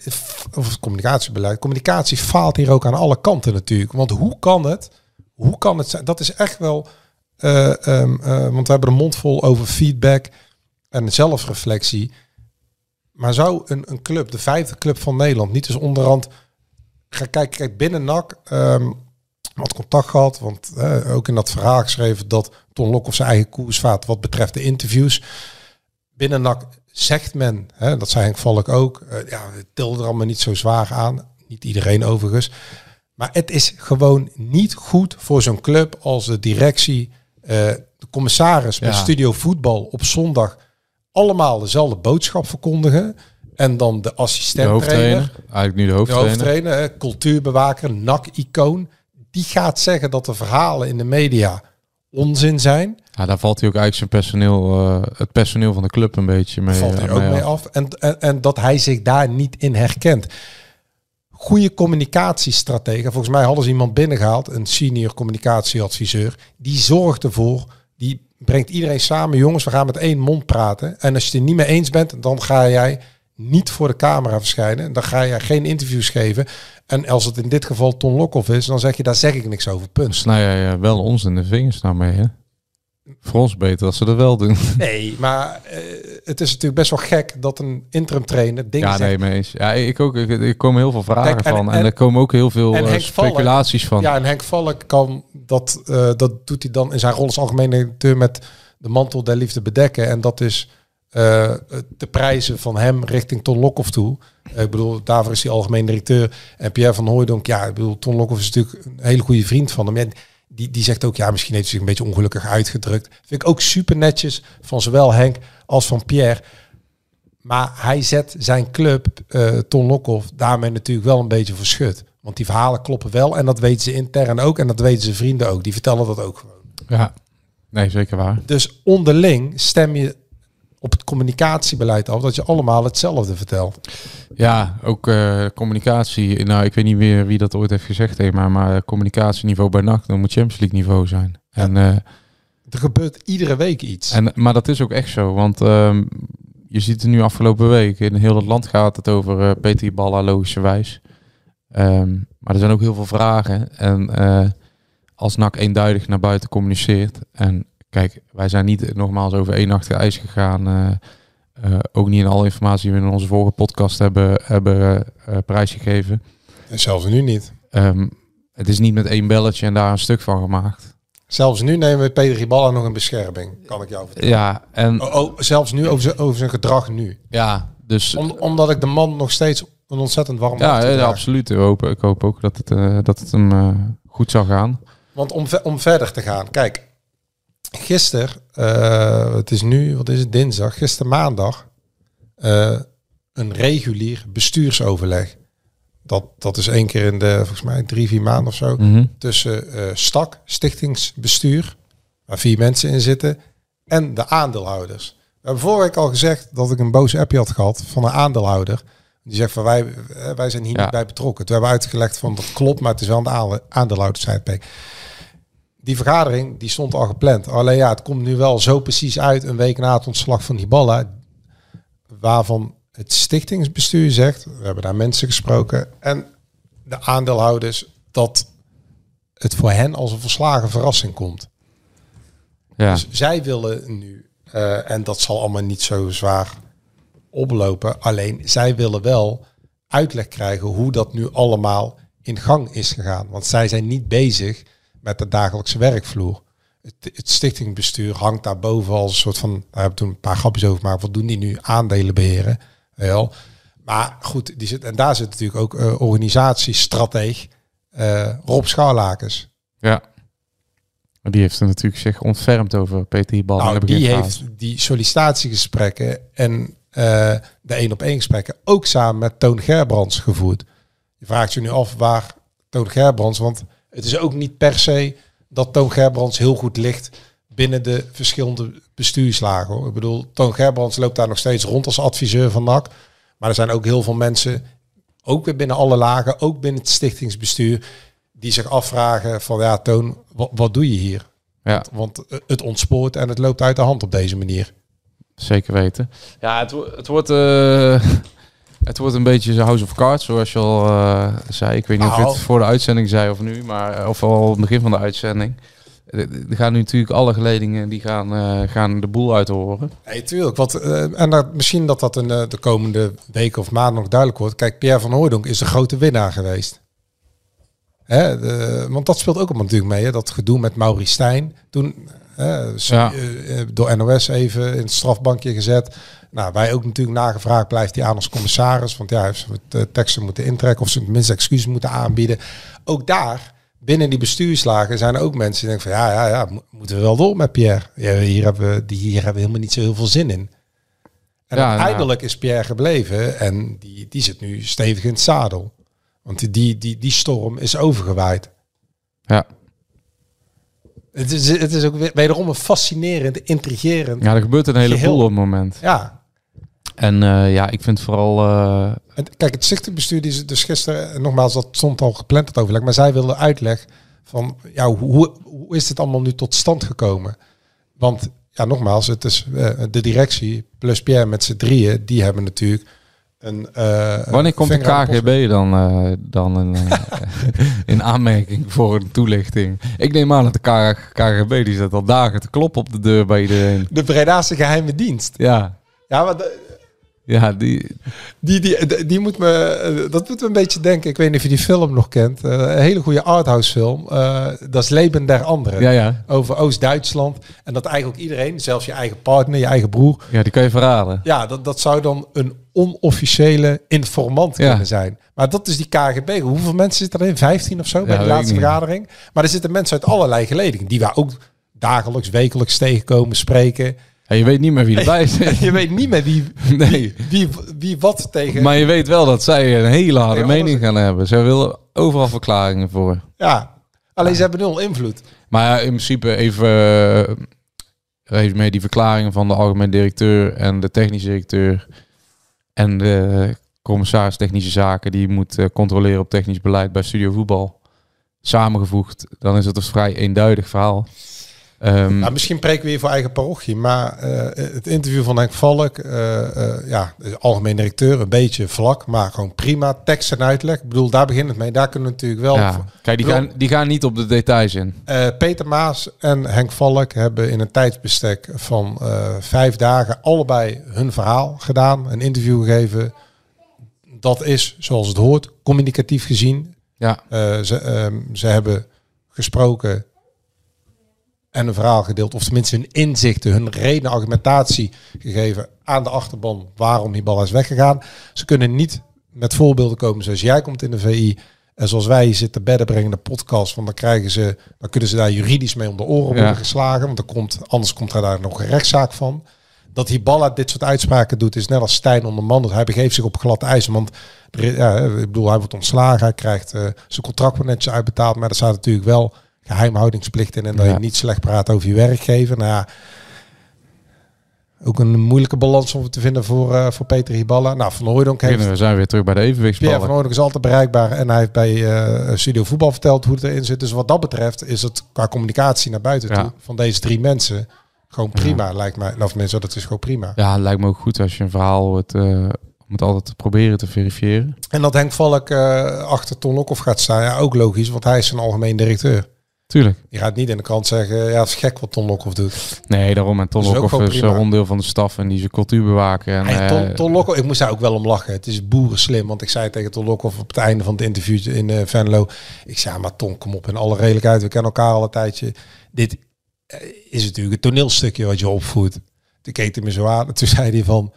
[SPEAKER 7] Of het communicatiebeleid... Communicatie faalt hier ook aan alle kanten natuurlijk. Want hoe kan het... Hoe kan het zijn... Dat is echt wel... eh, want we hebben de mond vol over feedback en zelfreflectie. Maar zou een, een club, de vijfde club van Nederland, niet eens onderhand kijken, kijk binnen NAC, ehm, wat contact gehad, want eh, ook in dat verhaal geschreven dat Ton Lokhoff zijn eigen koers vaart wat betreft de interviews. Binnen NAC zegt men, hè, dat zei Henk Valk ook, eh, ja, het tilde er allemaal niet zo zwaar aan. Niet iedereen overigens. Maar het is gewoon niet goed voor zo'n club als de directie, eh, de commissaris met
[SPEAKER 6] Ja.
[SPEAKER 7] studio voetbal op zondag allemaal dezelfde boodschap verkondigen. En dan de
[SPEAKER 6] De
[SPEAKER 7] assistent
[SPEAKER 6] hoofdtrainer. Eigenlijk nu de
[SPEAKER 7] de
[SPEAKER 6] hoofdtrainer.
[SPEAKER 7] hoofdtrainer, hè, cultuurbewaker, NAC-icoon. Die gaat zeggen dat de verhalen in de media onzin zijn.
[SPEAKER 6] Ja, daar valt hij ook eigenlijk zijn personeel, eh, het personeel van de club een beetje mee,
[SPEAKER 7] valt hij
[SPEAKER 6] eh,
[SPEAKER 7] ook
[SPEAKER 6] mee af.
[SPEAKER 7] af. En, en, en dat hij zich daar niet in herkent. Goede communicatiestratege. Volgens mij hadden ze iemand binnengehaald, een senior communicatieadviseur. Die zorgt ervoor, die brengt iedereen samen. Jongens, we gaan met één mond praten. En als je het er niet mee eens bent, dan ga jij niet voor de camera verschijnen. Dan ga je geen interviews geven. En als het in dit geval Ton Lokhoff is, dan zeg je, daar zeg ik niks over. Punt.
[SPEAKER 6] Snij jij eh, wel ons in de vingers nou mee, hè? Voor ons beter als ze dat wel doen.
[SPEAKER 7] Nee, maar eh, het is natuurlijk best wel gek dat een interim trainer dingen
[SPEAKER 6] Ja,
[SPEAKER 7] zegt.
[SPEAKER 6] nee, mee eens. Ja, ik ook. Ik, er komen heel veel vragen
[SPEAKER 7] Kijk, en-
[SPEAKER 6] van. En,
[SPEAKER 7] en-
[SPEAKER 6] er komen ook heel veel eh,
[SPEAKER 7] Valk-
[SPEAKER 6] speculaties van.
[SPEAKER 7] Ja, en Henk Valk kan dat, eh, dat doet hij dan in zijn rol als algemene directeur met de mantel der liefde bedekken. En dat is eh, de prijzen van hem richting Ton Lokhoff toe. Eh, ik bedoel, daarvoor is hij algemeen directeur. En Pierre van Hooijdonk, ja, ik bedoel, Ton Lokhoff is natuurlijk een hele goede vriend van hem. Die, die zegt ook, ja, misschien heeft hij zich een beetje ongelukkig uitgedrukt. Vind ik ook super netjes van zowel Henk als van Pierre. Maar hij zet zijn club, eh Ton Lokhoff, daarmee natuurlijk wel een beetje voor schut. Want die verhalen kloppen wel en dat weten ze intern ook. En dat weten zijn vrienden ook. Die vertellen dat ook gewoon.
[SPEAKER 6] Ja. Nee, zeker waar.
[SPEAKER 7] Dus onderling stem je op het communicatiebeleid af dat je allemaal hetzelfde vertelt.
[SPEAKER 6] Ja, ook eh, communicatie. Nou, ik weet niet meer wie dat ooit heeft gezegd, hè, maar, maar communicatieniveau bij NAC, dan moet Champions League niveau zijn. En, eh,
[SPEAKER 7] Er gebeurt iedere week iets.
[SPEAKER 6] en, maar dat is ook echt zo, want ehm, je ziet het nu afgelopen week. In heel het land gaat het over eh Peter Balla, logischerwijs. Ehm maar er zijn ook heel veel vragen. En eh, als NAC eenduidig naar buiten communiceert. En kijk, wij zijn niet nogmaals over één nacht ijs gegaan. eh, eh, ook niet in alle informatie die we in onze vorige podcast hebben, hebben eh, prijsgegeven.
[SPEAKER 7] En zelfs nu niet.
[SPEAKER 6] Ehm, het is niet met één belletje en daar een stuk van gemaakt.
[SPEAKER 7] Zelfs nu nemen we Peter Riballa nog een bescherming, kan ik jou vertellen.
[SPEAKER 6] Ja, en
[SPEAKER 7] zelfs nu over zijn, over zijn gedrag nu.
[SPEAKER 6] ja, dus
[SPEAKER 7] Om, omdat ik de man nog steeds een ontzettend warm
[SPEAKER 6] ja, ja, absoluut. Ik hoop, ik hoop ook dat het, dat het hem goed zal gaan.
[SPEAKER 7] Want om, om verder te gaan. Kijk, gisteren, eh, het is nu, wat is het, dinsdag, gisteren maandag, eh, een regulier bestuursoverleg. Dat, dat is één keer in de, volgens mij, drie, vier maanden of zo.
[SPEAKER 6] Mhm.
[SPEAKER 7] Tussen eh STAK, stichtingsbestuur, waar vier mensen in zitten, en de aandeelhouders. We hebben vorige week al gezegd dat ik een boze appje had gehad van een aandeelhouder. Die zegt van wij, wij zijn hier
[SPEAKER 6] Ja.
[SPEAKER 7] niet bij betrokken. Toen hebben we uitgelegd van dat klopt, maar het is wel een aande- aandeelhouderstijdperk. Die vergadering die stond al gepland. Alleen ja, het komt nu wel zo precies uit een week na het ontslag van die ballen. Waarvan het stichtingsbestuur zegt, we hebben daar mensen gesproken. En de aandeelhouders dat het voor hen als een verslagen verrassing komt.
[SPEAKER 6] Ja.
[SPEAKER 7] Dus zij willen nu, eh, en dat zal allemaal niet zo zwaar oplopen. Alleen zij willen wel uitleg krijgen hoe dat nu allemaal in gang is gegaan. Want zij zijn niet bezig met de dagelijkse werkvloer. Het, het stichtingbestuur hangt daarboven als een soort van, daar hebben we toen een paar grapjes over gemaakt. Wat doen die nu? Aandelen beheren. Wel. Maar goed, die zit, en daar zit natuurlijk ook eh organisatiestrateeg eh, Rob Schouwlakens.
[SPEAKER 6] ja. Die heeft er natuurlijk zich ontfermd over Peter.
[SPEAKER 7] Nou, die heeft die sollicitatiegesprekken en eh, de één op één gesprekken ook samen met Toon Gerbrands gevoerd. Je vraagt je nu af waar Toon Gerbrands, want het is ook niet per se dat Toon Gerbrands heel goed ligt binnen de verschillende bestuurslagen. Hoor. Ik bedoel, Toon Gerbrands loopt daar nog steeds rond als adviseur van NAC. Maar er zijn ook heel veel mensen, ook weer binnen alle lagen, ook binnen het stichtingsbestuur, die zich afvragen van ja, Toon, wat, wat doe je hier?
[SPEAKER 6] Ja,
[SPEAKER 7] Want eh, het ontspoort en het loopt uit de hand op deze manier.
[SPEAKER 6] zeker weten. Ja, het, het wordt... eh, het wordt een beetje House of Cards, zoals je al eh, zei. Ik weet niet of je
[SPEAKER 7] Nou.
[SPEAKER 6] het voor de uitzending zei of nu, maar eh, of al het begin van de uitzending. Er gaan nu natuurlijk alle geledingen die gaan, eh, gaan de boel uithoren.
[SPEAKER 7] Nee, tuurlijk. Want, eh, en dat, misschien dat dat in de komende weken of maanden nog duidelijk wordt. Kijk, Pierre van Hooydonk is de grote winnaar geweest. Hè, de- want dat speelt ook allemaal natuurlijk mee. Hè, dat gedoe met Maurice Stijn. Toen hè,
[SPEAKER 6] Ja.
[SPEAKER 7] door NOS even in het strafbankje gezet. Nou, wij ook natuurlijk nagevraagd. Blijft hij aan als commissaris? Want ja, heeft de teksten moeten intrekken. Of ze tenminste excuses moeten aanbieden. Ook daar, binnen die bestuurslagen, zijn er ook mensen die denken van... Ja, ja, ja, mo- moeten we wel door met Pierre. Ja, hier, hebben we, die, hier hebben we helemaal niet zo heel veel zin in. En
[SPEAKER 6] Ja, nou.
[SPEAKER 7] uiteindelijk is Pierre gebleven en die, die zit nu stevig in het zadel. Want die, die, die, storm is overgewaaid.
[SPEAKER 6] Ja.
[SPEAKER 7] Het is, het is ook wederom een fascinerend, intrigerend.
[SPEAKER 6] ja, er gebeurt een heleboel op het moment.
[SPEAKER 7] Ja.
[SPEAKER 6] En eh, ja, ik vind vooral... eh,
[SPEAKER 7] kijk, het stichtingbestuur die is dus gisteren, en nogmaals, dat stond al gepland het overleg, maar zij wilde uitleg van, ja, hoe, hoe is dit allemaal nu tot stand gekomen? Want, ja, nogmaals, het is eh, de directie plus Pierre met z'n drieën, die hebben natuurlijk een... eh,
[SPEAKER 6] wanneer komt de KGB dan, eh, dan een, in aanmerking voor een toelichting? Ik neem aan dat de KGB die zit al dagen te kloppen op de deur bij iedereen.
[SPEAKER 7] De Bredaanse geheime dienst.
[SPEAKER 6] Ja,
[SPEAKER 7] Ja, maar de-
[SPEAKER 6] ja die,
[SPEAKER 7] die, die, die moet me, eh, dat moet me een beetje denken. Ik weet niet of je die film nog kent. Eh, een hele goede arthouse film. Eh, dat is Leben der Anderen.
[SPEAKER 6] ja, ja,
[SPEAKER 7] Over Oost-Duitsland. En dat eigenlijk iedereen, zelfs je eigen partner, je eigen broer,
[SPEAKER 6] ja, die kan je verraden.
[SPEAKER 7] Ja, dat, dat zou dan een onofficiële informant
[SPEAKER 6] Ja.
[SPEAKER 7] kunnen zijn. Maar dat is die KGB. Hoeveel mensen zitten erin? 15 of zo bij de laatste vergadering. Maar er zitten mensen uit allerlei geledingen die wij ook dagelijks, wekelijks tegenkomen, spreken.
[SPEAKER 6] Ja, je weet niet meer wie erbij zit.
[SPEAKER 7] Je weet niet meer wie,
[SPEAKER 6] Nee.
[SPEAKER 7] wie, wie wat tegen...
[SPEAKER 6] Maar je weet wel dat zij een hele harde
[SPEAKER 7] Nee,
[SPEAKER 6] mening gaan hebben. Zij willen overal verklaringen voor.
[SPEAKER 7] Ja, alleen ze hebben nul invloed.
[SPEAKER 6] Maar ja, in principe even, eh, even mee die verklaringen van de algemeen directeur en de technisch directeur en de commissaris technische zaken die moet eh, controleren op technisch beleid bij Studio Voetbal. Samengevoegd, dan is het een vrij eenduidig verhaal. Ehm,
[SPEAKER 7] Nou, misschien preken we hier voor eigen parochie, maar eh, het interview van Henk Valk, eh, eh, ja, algemeen directeur, een beetje vlak, maar gewoon prima. Tekst en uitleg. Ik bedoel, daar begint het mee. Daar kunnen we natuurlijk wel.
[SPEAKER 6] ja. Kijk, die gaan, die gaan niet op de details in.
[SPEAKER 7] Eh, Peter Maas en Henk Valk hebben in een tijdsbestek van eh, vijf dagen allebei hun verhaal gedaan, een interview gegeven. Dat is, zoals het hoort, communicatief gezien.
[SPEAKER 6] Ja,
[SPEAKER 7] Eh, ze, ehm, ze hebben gesproken en een verhaal gedeeld, of tenminste hun inzichten, hun reden, argumentatie gegeven aan de achterban waarom die bal is weggegaan. Ze kunnen niet met voorbeelden komen zoals jij komt in de VI en zoals wij zitten bedden brengen de podcast, want dan krijgen ze, dan kunnen ze daar juridisch mee om de oren worden
[SPEAKER 6] Ja.
[SPEAKER 7] geslagen, want er komt, anders komt er daar nog een rechtszaak van. Dat Hiballa dit soort uitspraken doet, is net als Stijn onder man. Hij begeeft zich op glad ijs. Want ja, ik bedoel, hij wordt ontslagen. Hij krijgt eh, zijn contract wordt netjes uitbetaald. Maar er staat natuurlijk wel geheimhoudingsplicht in. En dat
[SPEAKER 6] Ja.
[SPEAKER 7] je niet slecht praat over je werkgever. Nou ja, ook een moeilijke balans om te vinden voor, eh, voor Peter Hiballa. Nou, Van Hooijdonk heeft...
[SPEAKER 6] we zijn weer terug bij de
[SPEAKER 7] Pierre van
[SPEAKER 6] evenwichtsballen.
[SPEAKER 7] Hooijdonk is altijd bereikbaar. En hij heeft bij eh, Studio Voetbal verteld hoe het erin zit. Dus wat dat betreft is het qua communicatie naar buiten
[SPEAKER 6] Ja.
[SPEAKER 7] toe... van deze drie mensen gewoon prima, lijkt mij. Of mensen, dat is gewoon prima.
[SPEAKER 6] Ja, het lijkt me ook goed als je een verhaal het, eh, om het altijd te proberen te verifiëren.
[SPEAKER 7] En dat Henk Valk achter Ton Lokhoff gaat staan, ja, ook logisch, want hij is een algemeen directeur.
[SPEAKER 6] Tuurlijk.
[SPEAKER 7] Die gaat niet in de krant zeggen, ja, het is gek wat Ton Lokhoff doet.
[SPEAKER 6] Nee, daarom. En Ton
[SPEAKER 7] is
[SPEAKER 6] Lokhoff is een onderdeel van de staf en die zijn cultuur bewaken. En,
[SPEAKER 7] Hey,
[SPEAKER 6] eh,
[SPEAKER 7] Ton, Ton Lokhoff, ik moest daar ook wel om lachen. Het is boeren slim, want ik zei tegen Ton Lokhoff op het einde van het interview in eh, Venlo, ik zei, maar Ton, kom op, in alle redelijkheid, we kennen elkaar al een tijdje. Dit eh, is natuurlijk een toneelstukje wat je opvoedt. Toen keek hij me zo aan en toen zei hij van,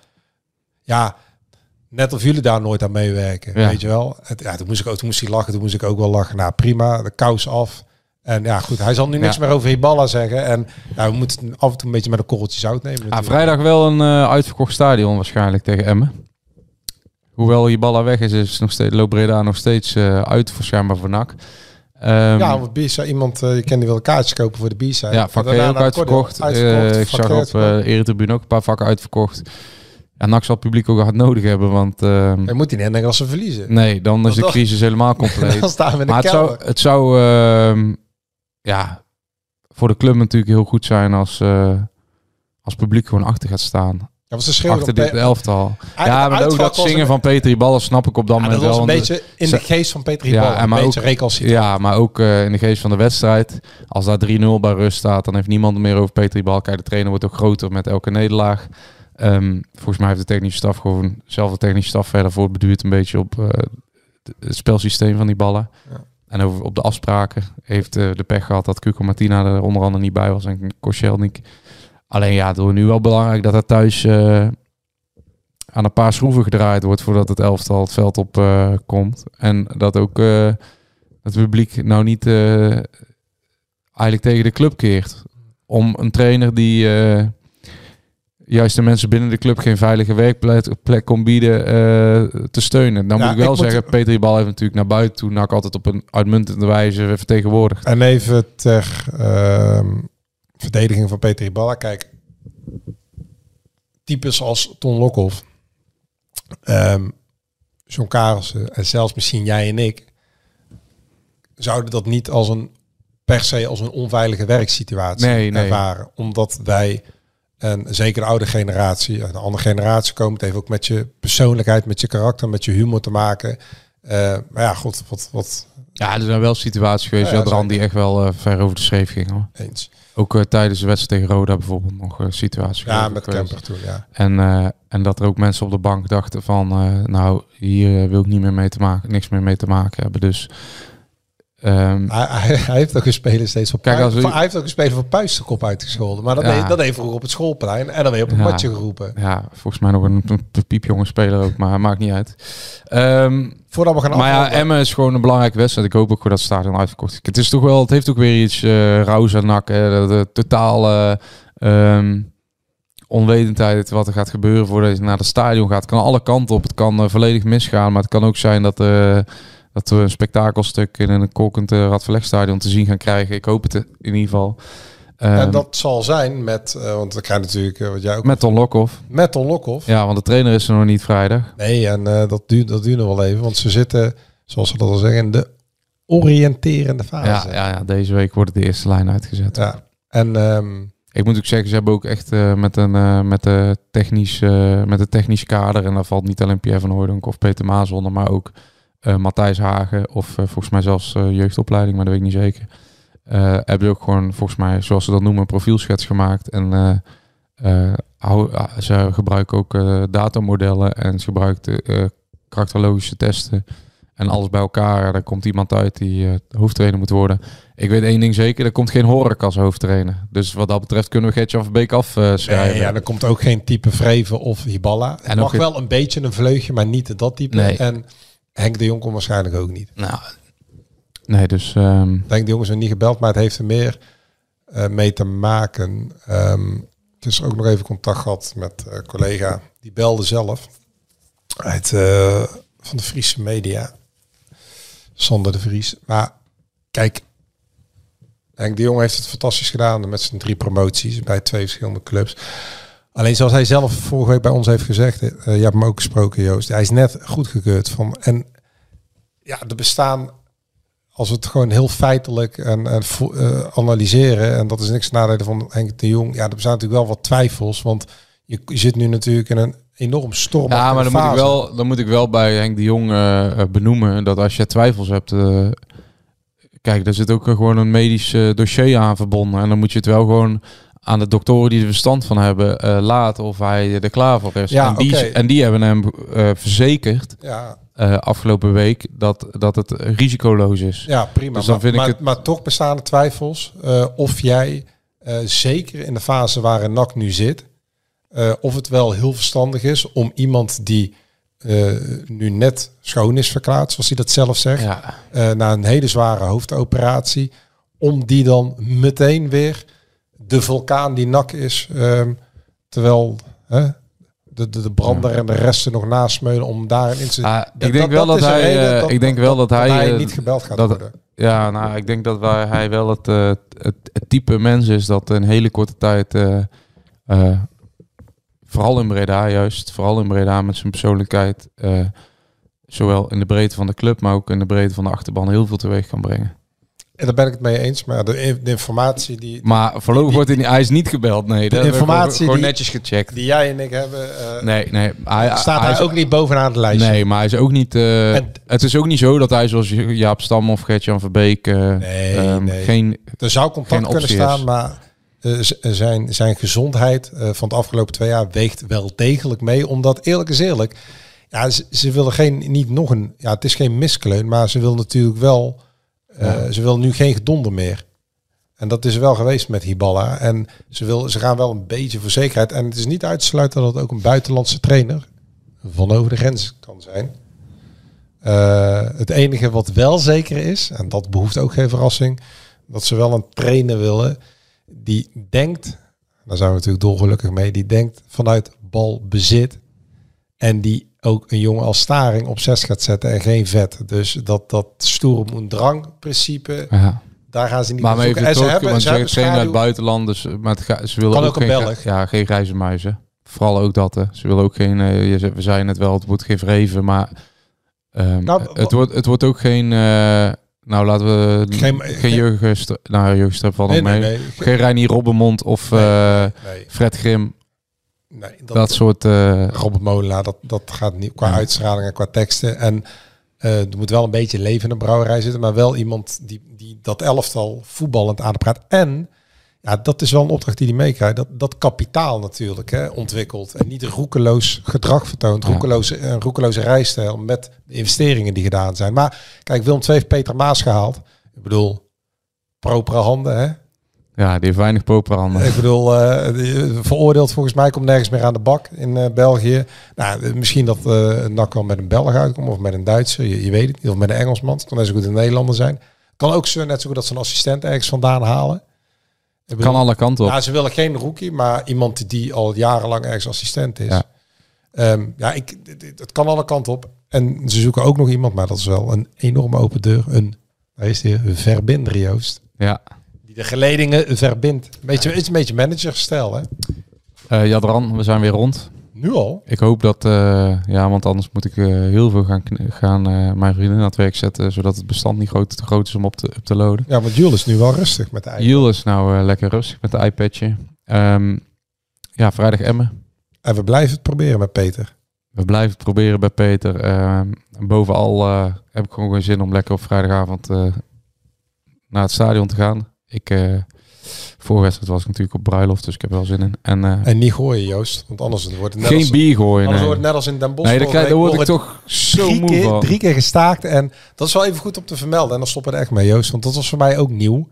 [SPEAKER 7] ja, net of jullie daar nooit aan meewerken,
[SPEAKER 6] Ja.
[SPEAKER 7] weet je wel. Het, ja, toen moest ik ook, toen moest hij lachen, toen moest ik ook wel lachen. Nou, prima, de kous af. En ja, goed, hij zal nu niks
[SPEAKER 6] Ja.
[SPEAKER 7] meer over Hiballa zeggen. En ja, we moeten het af en toe een beetje met een korreltje zout nemen.
[SPEAKER 6] ah,
[SPEAKER 7] natuurlijk.
[SPEAKER 6] vrijdag wel een eh, uitverkocht stadion waarschijnlijk tegen Emmen. Hoewel je ballen weg is, is nog steeds, loopt Breda nog steeds eh, uit voor schijnbaar voor NAC. Ehm,
[SPEAKER 7] Ja, want B-side, iemand, eh je kende wilde kaartjes kopen voor de B-side.
[SPEAKER 6] ja, vak
[SPEAKER 7] En daarna
[SPEAKER 6] ook uitverkocht.
[SPEAKER 7] Uitverkocht,
[SPEAKER 6] ik zag op uh, Eretribune ook een paar vakken uitverkocht. Ja, NAC zal het publiek ook hard nodig hebben, want
[SPEAKER 7] Dan moet hij niet denken als ze verliezen.
[SPEAKER 6] nee, dan is de crisis helemaal compleet.
[SPEAKER 7] Dan staan we in de
[SPEAKER 6] Maar het zou, het zou ehm, ja, voor de club natuurlijk heel goed zijn als, eh, als publiek gewoon achter gaat staan.
[SPEAKER 7] Ja, schreeuwen
[SPEAKER 6] Achter dit elftal. Ja, maar ook dat
[SPEAKER 7] was
[SPEAKER 6] zingen
[SPEAKER 7] een-
[SPEAKER 6] van Peter Ballen snap ik op dat
[SPEAKER 7] Ja,
[SPEAKER 6] moment
[SPEAKER 7] dat was
[SPEAKER 6] wel.
[SPEAKER 7] een beetje in de geest van Peter
[SPEAKER 6] Ja,
[SPEAKER 7] Hiballa.
[SPEAKER 6] en
[SPEAKER 7] een
[SPEAKER 6] maar
[SPEAKER 7] beetje
[SPEAKER 6] ook-. Ja, maar ook eh, in de geest van de wedstrijd. Als daar 3-0 bij rust staat, dan heeft niemand meer over Peter Bal. Kijk, de trainer wordt ook groter met elke nederlaag. Ehm, volgens mij heeft de technische staf gewoon zelf de technische staf verder voortbeduurd een beetje op eh, het- het spelsysteem van die ballen.
[SPEAKER 7] Ja.
[SPEAKER 6] En over, op de afspraken heeft eh, de pech gehad dat Cuco Martina er onder andere niet bij was en Koscielnik. Alleen ja, het nu wel belangrijk dat er thuis eh, aan een paar schroeven gedraaid wordt voordat het elftal het veld op eh, komt. En dat ook het publiek nou niet eigenlijk tegen de club keert. Om een trainer die juist de mensen binnen de club geen veilige werkplek plek kon bieden eh, te steunen. Dan
[SPEAKER 7] Ja,
[SPEAKER 6] moet ik wel
[SPEAKER 7] ik moet-
[SPEAKER 6] zeggen, Peter Bal heeft natuurlijk naar buiten toe NAC altijd op een uitmuntende wijze vertegenwoordigd.
[SPEAKER 7] En even ter ehm, verdediging van Peter Iballa. Kijk, types als Ton Lokhoff, ehm John Karelsen en zelfs misschien jij en ik... zouden dat niet als een per se als een onveilige werksituatie
[SPEAKER 6] Nee, nee.
[SPEAKER 7] ervaren. Omdat wij, en zeker de oude generatie, en de andere generatie komen, het heeft ook met je persoonlijkheid, met je karakter, met je humor te maken. Eh, maar ja, god, wat, wat
[SPEAKER 6] Ja, er zijn wel situaties geweest,
[SPEAKER 7] Ja, ja,
[SPEAKER 6] die echt wel eh, ver over de schreef. Hoor.
[SPEAKER 7] eens.
[SPEAKER 6] Ook eh, tijdens de wedstrijd tegen Roda bijvoorbeeld nog een situatie.
[SPEAKER 7] Ja, met
[SPEAKER 6] geweest.
[SPEAKER 7] Kemper toen, ja.
[SPEAKER 6] En, en dat er ook mensen op de bank dachten van, nou, hier wil ik niet meer mee te maken, niks meer mee te maken hebben. Dus ehm,
[SPEAKER 7] Hij, hij, heeft ook een speler steeds op
[SPEAKER 6] Kijk, als u-
[SPEAKER 7] Hij heeft ook een speler van puisterkop uitgescholden. Maar dat,
[SPEAKER 6] Ja.
[SPEAKER 7] deed, dat deed vroeger op het schoolplein. En dan weer op het
[SPEAKER 6] Ja.
[SPEAKER 7] matje geroepen.
[SPEAKER 6] ja, volgens mij nog een, een piepjonge speler ook, maar maakt niet uit. Ehm,
[SPEAKER 7] Voordat we gaan
[SPEAKER 6] maar ja. Emmen is gewoon een belangrijke wedstrijd. Ik hoop ook dat het stadion uitverkocht is. Het is toch wel, het heeft ook weer iets uh, rauws en nak. de totale ehm, onwetendheid wat er gaat gebeuren voordat je naar het stadion gaat. Het kan alle kanten op. Het kan eh, volledig misgaan, maar het kan ook zijn dat, eh, dat we een spektakelstuk in een kolkend uh, Radverlegstadion te zien gaan krijgen. Ik hoop het in ieder geval.
[SPEAKER 7] en
[SPEAKER 6] Ehm,
[SPEAKER 7] dat zal zijn met, eh, want we krijgen natuurlijk, eh, wat jij ook
[SPEAKER 6] met Ton Lokhoff.
[SPEAKER 7] met Ton Lokhoff.
[SPEAKER 6] Ja, want de trainer is er nog niet vrijdag.
[SPEAKER 7] Nee, en eh, dat, duurt, dat duurt nog wel even. Want ze zitten, zoals ze dat al zeggen, in de oriënterende fase.
[SPEAKER 6] Ja, ja, ja, deze week wordt de eerste lijn uitgezet.
[SPEAKER 7] Ja. En ehm,
[SPEAKER 6] Ik moet ook zeggen, ze hebben ook echt eh, met, een, eh, met, de technisch, eh, met de technische kader, en daar valt niet alleen Pierre van Hooydonk of Peter Maas onder, maar ook eh, Matthijs Hagen of eh, volgens mij zelfs eh, jeugdopleiding, maar dat weet ik niet zeker. Eh, hebben ook gewoon, volgens mij, zoals ze dat noemen, een profielschets gemaakt. En eh, eh, ah, ze gebruiken ook eh, datamodellen en ze gebruiken eh karakterologische testen. En alles bij elkaar, daar komt iemand uit die eh, hoofdtrainer moet worden. Ik weet één ding zeker, er komt geen Horeca als hoofdtrainer. Dus wat dat betreft kunnen we Gertjan van Beek afschrijven.
[SPEAKER 7] nee, ja, er komt ook geen type Vreven of Hiballa. Het
[SPEAKER 6] En
[SPEAKER 7] mag wel een beetje een vleugje, maar niet dat type.
[SPEAKER 6] Nee.
[SPEAKER 7] En Henk de Jong komt waarschijnlijk ook niet.
[SPEAKER 6] Nou, nee, dus ehm,
[SPEAKER 7] Denk de jongens zijn niet gebeld, maar het heeft er meer eh, mee te maken. Ehm ik heb ook nog even contact gehad met een collega. Die belde zelf uit eh, van de Friese media. Sander de Vries. Maar kijk, Henk de Jong heeft het fantastisch gedaan met zijn drie promoties bij twee verschillende clubs. Alleen zoals hij zelf vorige week bij ons heeft gezegd, eh, je hebt hem ook gesproken Joost, hij is net goedgekeurd van en ja, er bestaan als we het gewoon heel feitelijk en, en eh, analyseren, en dat is niks nadelen van Henk de Jong, ja, er bestaan natuurlijk wel wat twijfels, want je, je zit nu natuurlijk in een enorm storm.
[SPEAKER 6] ja, maar dan moet, ik wel, dan moet ik wel bij Henk de Jong eh, benoemen dat als je twijfels hebt... kijk, er zit ook gewoon een medisch dossier aan verbonden. En dan moet je het wel gewoon aan de doktoren die er verstand van hebben eh, laten of hij er klaar voor is.
[SPEAKER 7] Ja,
[SPEAKER 6] en, die, en die hebben hem eh, verzekerd
[SPEAKER 7] Ja,
[SPEAKER 6] eh, afgelopen week dat, dat het risicoloos is.
[SPEAKER 7] ja, prima.
[SPEAKER 6] Dus dan
[SPEAKER 7] maar,
[SPEAKER 6] vind ik het-
[SPEAKER 7] maar toch bestaan er twijfels of jij, zeker in de fase waarin NAC nu zit, of het wel heel verstandig is om iemand die nu net schoon is verklaard, zoals hij dat zelf zegt,
[SPEAKER 6] Ja,
[SPEAKER 7] na een hele zware hoofdoperatie, om die dan meteen weer de vulkaan die nak is, ehm, terwijl hè, de, de, de brander en de resten nog nasmeulen om daarin in te...
[SPEAKER 6] Ah, ik denk wel dat
[SPEAKER 7] een
[SPEAKER 6] hij,
[SPEAKER 7] reden
[SPEAKER 6] eh, ik denk wel dat hij, eh,
[SPEAKER 7] niet gebeld gaat worden.
[SPEAKER 6] Ja, nou, ik denk dat wij, hij wel het, eh, het, het type mens is dat in hele korte tijd, vooral in Breda juist, vooral in Breda met zijn persoonlijkheid, zowel in de breedte van de club, maar ook in de breedte van de achterban heel veel teweeg kan brengen.
[SPEAKER 7] En daar ben ik het mee eens, maar de, de informatie die,
[SPEAKER 6] Maar voorlopig wordt hij is niet gebeld, nee. We
[SPEAKER 7] informatie
[SPEAKER 6] gewoon,
[SPEAKER 7] die-
[SPEAKER 6] netjes gecheckt.
[SPEAKER 7] die jij en ik hebben, eh,
[SPEAKER 6] Nee, nee. Hij,
[SPEAKER 7] staat
[SPEAKER 6] hij is
[SPEAKER 7] ook niet bovenaan de lijst.
[SPEAKER 6] Nee, maar hij is ook niet. eh,
[SPEAKER 7] En-
[SPEAKER 6] het is ook niet zo dat hij zoals Jaap Stam of Gertjan Verbeek eh,
[SPEAKER 7] Nee, nee.
[SPEAKER 6] geen.
[SPEAKER 7] Er zou contact kunnen staan,
[SPEAKER 6] is.
[SPEAKER 7] maar zijn, zijn gezondheid van de afgelopen twee jaar weegt wel degelijk mee. Omdat eerlijk is eerlijk, ja, ze, ze willen geen, niet nog een, ja, het is geen miskleun, maar ze wil natuurlijk wel, eh, ze wil nu geen gedonder meer. En dat is wel geweest met Hiballa. En ze, wil, ze gaan wel een beetje voor zekerheid. En het is niet uit te sluiten dat het ook een buitenlandse trainer van over de grens kan zijn. Eh, het enige wat wel zeker is, en dat behoeft ook geen verrassing, dat ze wel een trainer willen die denkt Daar zijn we natuurlijk dolgelukkig mee. Die denkt vanuit balbezit. En die ook een jongen als Staring op 6 gaat zetten en geen vet. Dus dat, dat stoere moet drang principe,
[SPEAKER 6] Ja.
[SPEAKER 7] daar gaan ze niet
[SPEAKER 6] Maar even
[SPEAKER 7] zoeken. En ze hebben,
[SPEAKER 6] want
[SPEAKER 7] ze hebben
[SPEAKER 6] trainen uit buitenland, dus maar het ze willen
[SPEAKER 7] Kan
[SPEAKER 6] ook,
[SPEAKER 7] ook een
[SPEAKER 6] geen,
[SPEAKER 7] Belg.
[SPEAKER 6] ja, geen grijze muizen. Vooral ook dat. Hè. Ze willen ook geen, eh, je zei- we zeiden het wel, het wordt geen vreven, maar ehm,
[SPEAKER 7] Nou,
[SPEAKER 6] het, wordt, het wordt ook geen, eh, nou laten we
[SPEAKER 7] Geen-
[SPEAKER 6] geen,
[SPEAKER 7] geen-
[SPEAKER 6] jeugdstrip, nou jeugdstrip van
[SPEAKER 7] Nee,
[SPEAKER 6] mee.
[SPEAKER 7] nee, nee.
[SPEAKER 6] Geen Reinier Robbenmond of
[SPEAKER 7] Nee,
[SPEAKER 6] eh,
[SPEAKER 7] nee,
[SPEAKER 6] Fred Grim,
[SPEAKER 7] nee,
[SPEAKER 6] dat, soort... eh,
[SPEAKER 7] Robert Molenaar, dat, dat gaat niet qua
[SPEAKER 6] Ja.
[SPEAKER 7] uitstraling en qua teksten. En eh, er moet wel een beetje leven in de brouwerij zitten, maar wel iemand die, die dat elftal voetballend aan de praat. En ja, dat is wel een opdracht die hij meekrijgt. Dat, dat kapitaal natuurlijk hè, ontwikkelt en niet roekeloos gedrag vertoont,
[SPEAKER 6] Ja.
[SPEAKER 7] roekeloze, een roekeloze rijstijl met de investeringen die gedaan zijn. Maar kijk, Willem II heeft Peter Maas gehaald. Ik bedoel, propere handen, hè?
[SPEAKER 6] Ja, die heeft weinig poperhanden.
[SPEAKER 7] Ik bedoel, eh, die- veroordeeld volgens mij komt nergens meer aan de bak in eh, België. Nou, eh, misschien dat eh NAC wel met een Belg uitkomt of met een Duitser, je, je weet het niet. Of met een Engelsman, het kan net zo goed een Nederlander zijn. Kan ook zo, net zo goed dat ze een assistent ergens vandaan halen. Ik bedoel,
[SPEAKER 6] Kan alle kanten op.
[SPEAKER 7] nou, ze willen geen rookie, maar iemand die al jarenlang ergens assistent is.
[SPEAKER 6] Ja.
[SPEAKER 7] Ja, ja ik, het kan alle kanten op. En ze zoeken ook nog iemand, maar dat is wel een enorme open deur. Een, daar is die, een verbinder, Joost.
[SPEAKER 6] Ja.
[SPEAKER 7] Die de geledingen verbindt. Beetje, is een beetje managerstijl, hè?
[SPEAKER 6] Eh Jadran, we zijn weer rond.
[SPEAKER 7] Nu al?
[SPEAKER 6] Ik hoop dat, eh, ja, want anders moet ik eh, heel veel gaan, gaan mijn vrienden aan het werk zetten, zodat het bestand niet groot, te groot is om op te, op te loaden.
[SPEAKER 7] Ja, want Jules is nu wel rustig met de eigen.
[SPEAKER 6] Jiel is nou lekker rustig met de iPadje. Ehm, ja, vrijdag Emmen.
[SPEAKER 7] En we blijven het proberen met Peter.
[SPEAKER 6] We blijven het proberen bij Peter. Ehm, en bovenal heb ik gewoon geen zin om lekker op vrijdagavond naar het stadion te gaan. Ik, voor wedstrijd was ik natuurlijk op bruiloft, dus ik heb er wel zin in. En, eh,
[SPEAKER 7] En niet gooien, Joost. Want anders wordt het net,
[SPEAKER 6] geen
[SPEAKER 7] als,
[SPEAKER 6] bier gooien.
[SPEAKER 7] anders
[SPEAKER 6] Nee,
[SPEAKER 7] wordt het net als in Den Bosch.
[SPEAKER 6] nee daar, daar word ik toch zo
[SPEAKER 7] drie
[SPEAKER 6] moe
[SPEAKER 7] keer,
[SPEAKER 6] van.
[SPEAKER 7] drie keer gestaakt. En dat is wel even goed om te vermelden. En dan stoppen we er echt mee, Joost. Want dat was voor mij ook nieuw.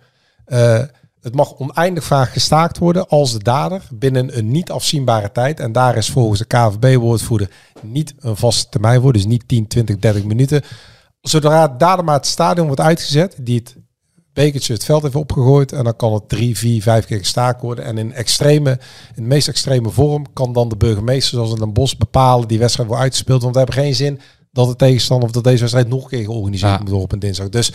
[SPEAKER 7] Eh, het mag oneindig vaak gestaakt worden als de dader binnen een niet afzienbare tijd. En daar is volgens de KVB-woordvoerder niet een vaste termijn voor. Dus niet 10, 20, 30 minuten. Zodra de dader maar het stadion wordt uitgezet, die het bekertje het veld heeft opgegooid. En dan kan het drie, vier, vijf keer gestaakt worden. En in extreme, in de meest extreme vorm kan dan de burgemeester, zoals in Den Bosch, bepalen die wedstrijd wordt uitgespeeld. Want we hebben geen zin dat de tegenstander of dat deze wedstrijd nog een keer georganiseerd
[SPEAKER 6] Ja.
[SPEAKER 7] moet worden op een dinsdag. Dus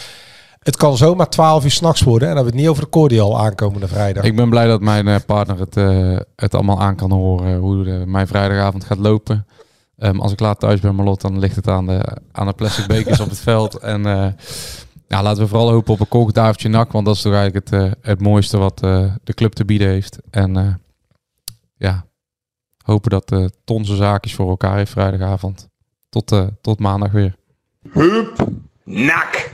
[SPEAKER 7] het kan zomaar 12 uur s'nachts worden. En dan hebben we het niet over de cordial aankomende vrijdag.
[SPEAKER 6] Ik ben blij dat mijn eh, partner het, eh, het allemaal aan kan horen hoe de, mijn vrijdagavond gaat lopen. Ehm, als ik laat thuis ben, Marlot, dan ligt het aan de, aan de plastic bekers op het veld. En eh, ja, laten we vooral hopen op een kooktafeltje nak, want dat is toch eigenlijk het, eh, het mooiste wat eh, de club te bieden heeft. En eh, ja, hopen dat eh Ton zijn zaakjes voor elkaar heeft vrijdagavond. Tot, tot maandag weer.
[SPEAKER 8] Nak.